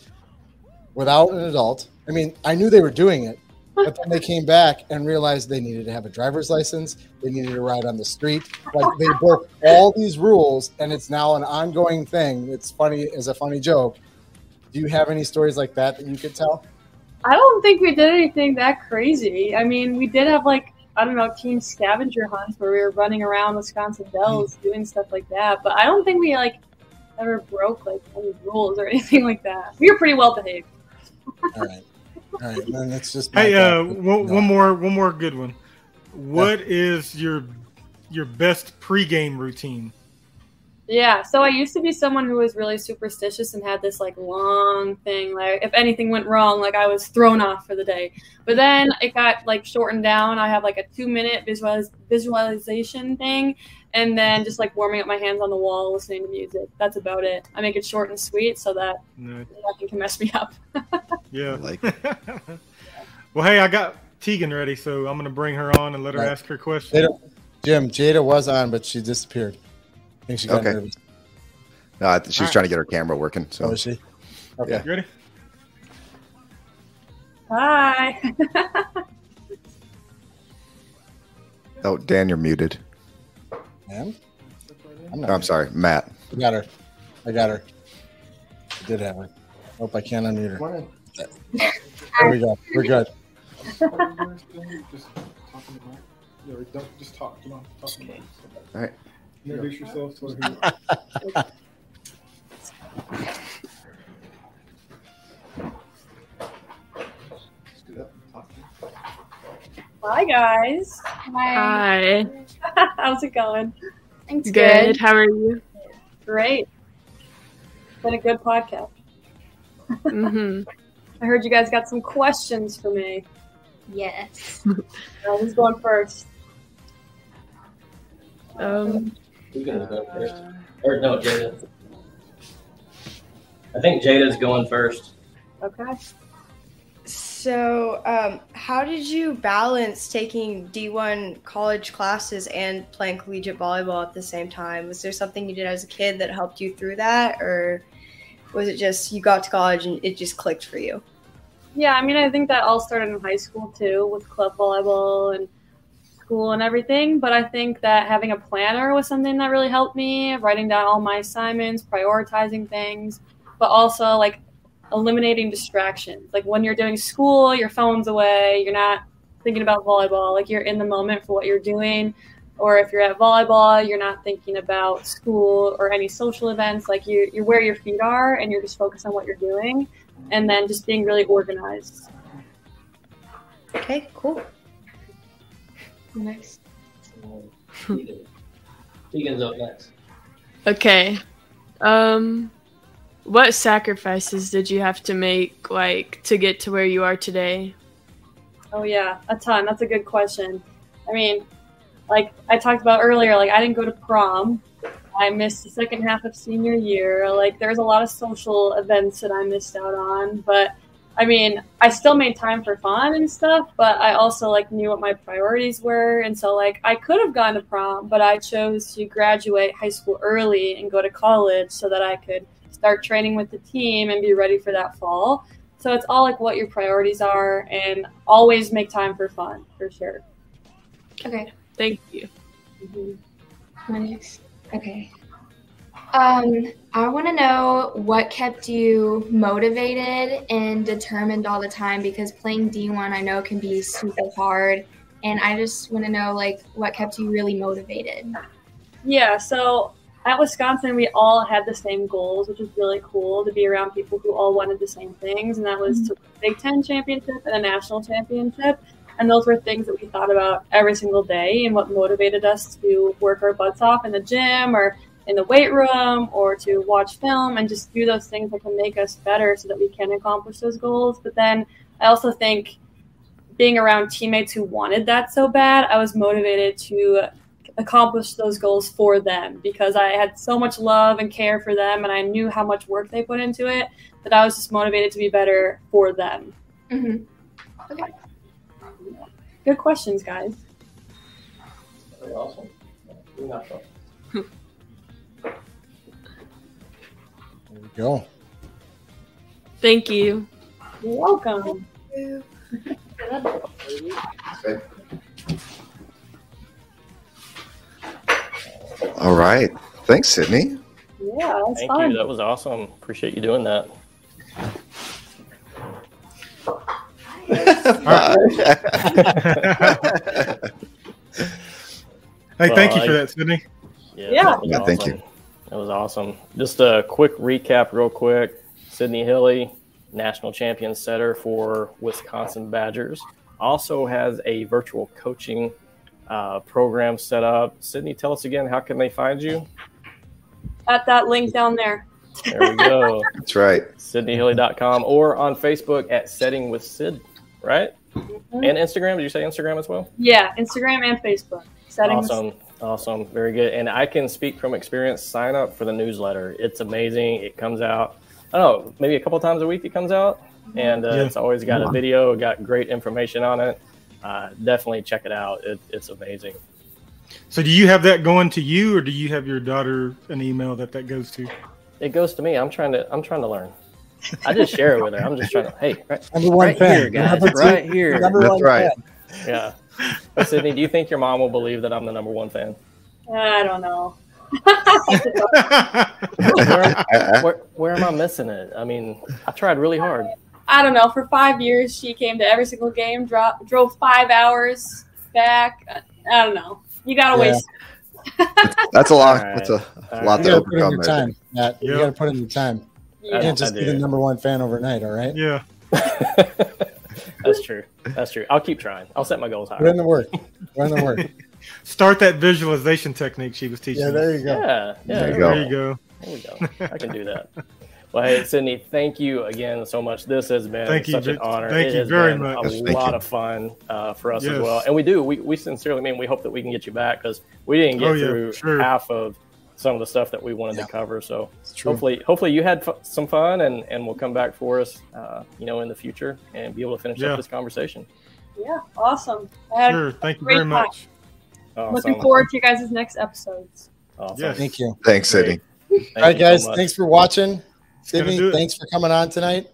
without an adult. I mean, I knew they were doing it, but then they came back and realized they needed to have a driver's license. They needed to ride on the street. Like they broke all these rules, and it's now an ongoing thing. It's funny as a funny joke. Do you have any stories like that that you could tell? I don't think we did anything that crazy. I mean, we did have like I don't know team scavenger hunts where we were running around Wisconsin Dells mm. doing stuff like that. But I don't think we like ever broke like any rules or anything like that. We were pretty well behaved. All right. All right, then that's just. Hey, uh, one, no. one, more, one more good one. What yeah. is your your best pregame routine? Yeah, so I used to be someone who was really superstitious and had this like long thing. Like if anything went wrong, like I was thrown off for the day. But then it got like shortened down. I have like a two minute visualiz- visualization thing, and then just like warming up my hands on the wall, listening to music. That's about it. I make it short and sweet so that nothing can mess me up. yeah. Like. well, hey, I got Tegan ready, so I'm gonna bring her on and let her right. ask her question. Jim, Jada was on, but she disappeared think she got okay. nervous. No, she was trying to get her camera working. So oh, is she? Okay. Yeah. You ready? Hi. oh, Dan, you're muted. Man? I'm, oh, I'm sorry, Matt. I got her. I got her. I did have her. Hope I can't unmute her. There we go. We're good. just talk. All right. Introduce yourself to Hi guys. Hi. Hi. How's it going? Thanks. Good. good. How are you? Great. Been a good podcast. hmm I heard you guys got some questions for me. Yes. uh, who's going first? Um, Who's gonna go first? Or no, Jada. I think Jada's going first. Okay. So, um, how did you balance taking D1 college classes and playing collegiate volleyball at the same time? Was there something you did as a kid that helped you through that, or was it just you got to college and it just clicked for you? Yeah, I mean, I think that all started in high school too, with club volleyball and school and everything. But I think that having a planner was something that really helped me, writing down all my assignments, prioritizing things, but also like eliminating distractions. Like when you're doing school, your phone's away, you're not thinking about volleyball, like you're in the moment for what you're doing. Or if you're at volleyball, you're not thinking about school or any social events. Like you, you're where your feet are, and you're just focused on what you're doing, and then just being really organized. Okay, cool. Next. Tegan's up next. Okay. Um, what sacrifices did you have to make, like, to get to where you are today? Oh yeah, a ton. That's a good question. I mean, like I talked about earlier, like I didn't go to prom. I missed the second half of senior year. Like there's a lot of social events that I missed out on, but I mean, I still made time for fun and stuff, but I also like knew what my priorities were, and so like I could have gone to prom, but I chose to graduate high school early and go to college so that I could start training with the team and be ready for that fall. So it's all like what your priorities are, and always make time for fun for sure. Okay, thank you. Mm-hmm. Next, okay. Um, I want to know what kept you motivated and determined all the time because playing D1 I know can be super hard. And I just want to know like what kept you really motivated. Yeah, so at Wisconsin we all had the same goals, which was really cool to be around people who all wanted the same things, and that was mm-hmm. to Big Ten championship and a national championship. And those were things that we thought about every single day and what motivated us to work our butts off in the gym or in the weight room or to watch film and just do those things that can make us better so that we can accomplish those goals. But then I also think being around teammates who wanted that so bad, I was motivated to accomplish those goals for them because I had so much love and care for them and I knew how much work they put into it that I was just motivated to be better for them. hmm Good questions, guys. Very awesome. Natural. go. Thank you. You're welcome. All right. Thanks, Sydney. Yeah, that's Thank fun. you. That was awesome. Appreciate you doing that. Hey, thank you for that, Sydney. Yeah, Yeah. that was Yeah, thank awesome. you. That was awesome. Just a quick recap, real quick. Sydney Hilley, national champion setter for Wisconsin Badgers, also has a virtual coaching uh, program set up. Sydney, tell us again, how can they find you? At that link down there. There we go. That's right. SydneyHilley.com or on Facebook at Setting with Sid, right? Mm-hmm. And Instagram. Did you say Instagram as well? Yeah, Instagram and Facebook. Settings. Awesome. Awesome. Very good. And I can speak from experience. Sign up for the newsletter. It's amazing. It comes out, I don't know, maybe a couple times a week it comes out. And uh, Yeah. it's always got a video, got great information on it. Uh, definitely check it out. It, it's amazing. So, do you have that going to you, or do you have your daughter an email that that goes to? It goes to me. I'm trying to. I'm trying to learn. I just share it with her. I'm just trying to. Hey, right, Number one right fan. here, guys. Number two- Right here. Number That's one right. fan. Yeah. But Sydney, do you think your mom will believe that I'm the number one fan? I don't know. Where, where, where am I missing it? I mean, I tried really hard. I don't know. For five years, she came to every single game, dro- drove five hours back. I, I don't know. You gotta Yeah. waste. That's a lot. All right. That's a All lot You to gotta put in your time. Matt. You gotta put in your time. You I- can't just be the number one fan overnight, all right? yeah. That's true. That's true. I'll keep trying. I'll set my goals Put in higher. the work. Put in the work. Start that visualization technique she was teaching. Yeah, there you go. Yeah, yeah. There you There go. you go. There we go. I can do that. Well, hey, Sydney, thank you again so much. This has been Thank you, such an honor. Thank It you has very been much. A thank lot you. of fun uh, for us as well, and we do. We, we sincerely mean we hope that we can get you back because we didn't get Oh, yeah, through sure. half of some of the stuff that we wanted Yeah. to cover. So hopefully, hopefully you had f- some fun and and will come back for us, uh, you know, in the future and be able to finish Yeah. up this conversation. Yeah, awesome. I had Sure. Thank you very time. much. Awesome. looking forward to you guys' next episodes. Awesome. Yes. Thank you. Thanks, Sydney. Thank all right, you so guys. thanks for watching. Sydney, thanks for coming on tonight.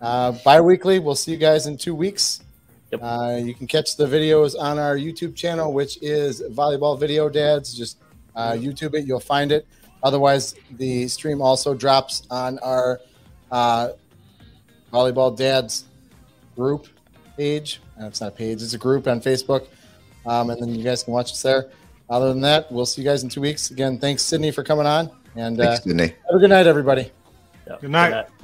Uh, Bi weekly. We'll see you guys in two weeks. Yep. Uh, you can catch the videos on our YouTube channel, which is Volleyball Video Dads. Just uh, YouTube it, you'll find it. Otherwise, the stream also drops on our uh, Volleyball Dads group page. Uh, It's not a page, it's a group on Facebook. Um, and then you guys can watch us there. Other than that, we'll see you guys in two weeks. Again, thanks, Sydney, for coming on. And uh, Thanks, Sydney. have a good night, everybody. Yep. Good night. Thank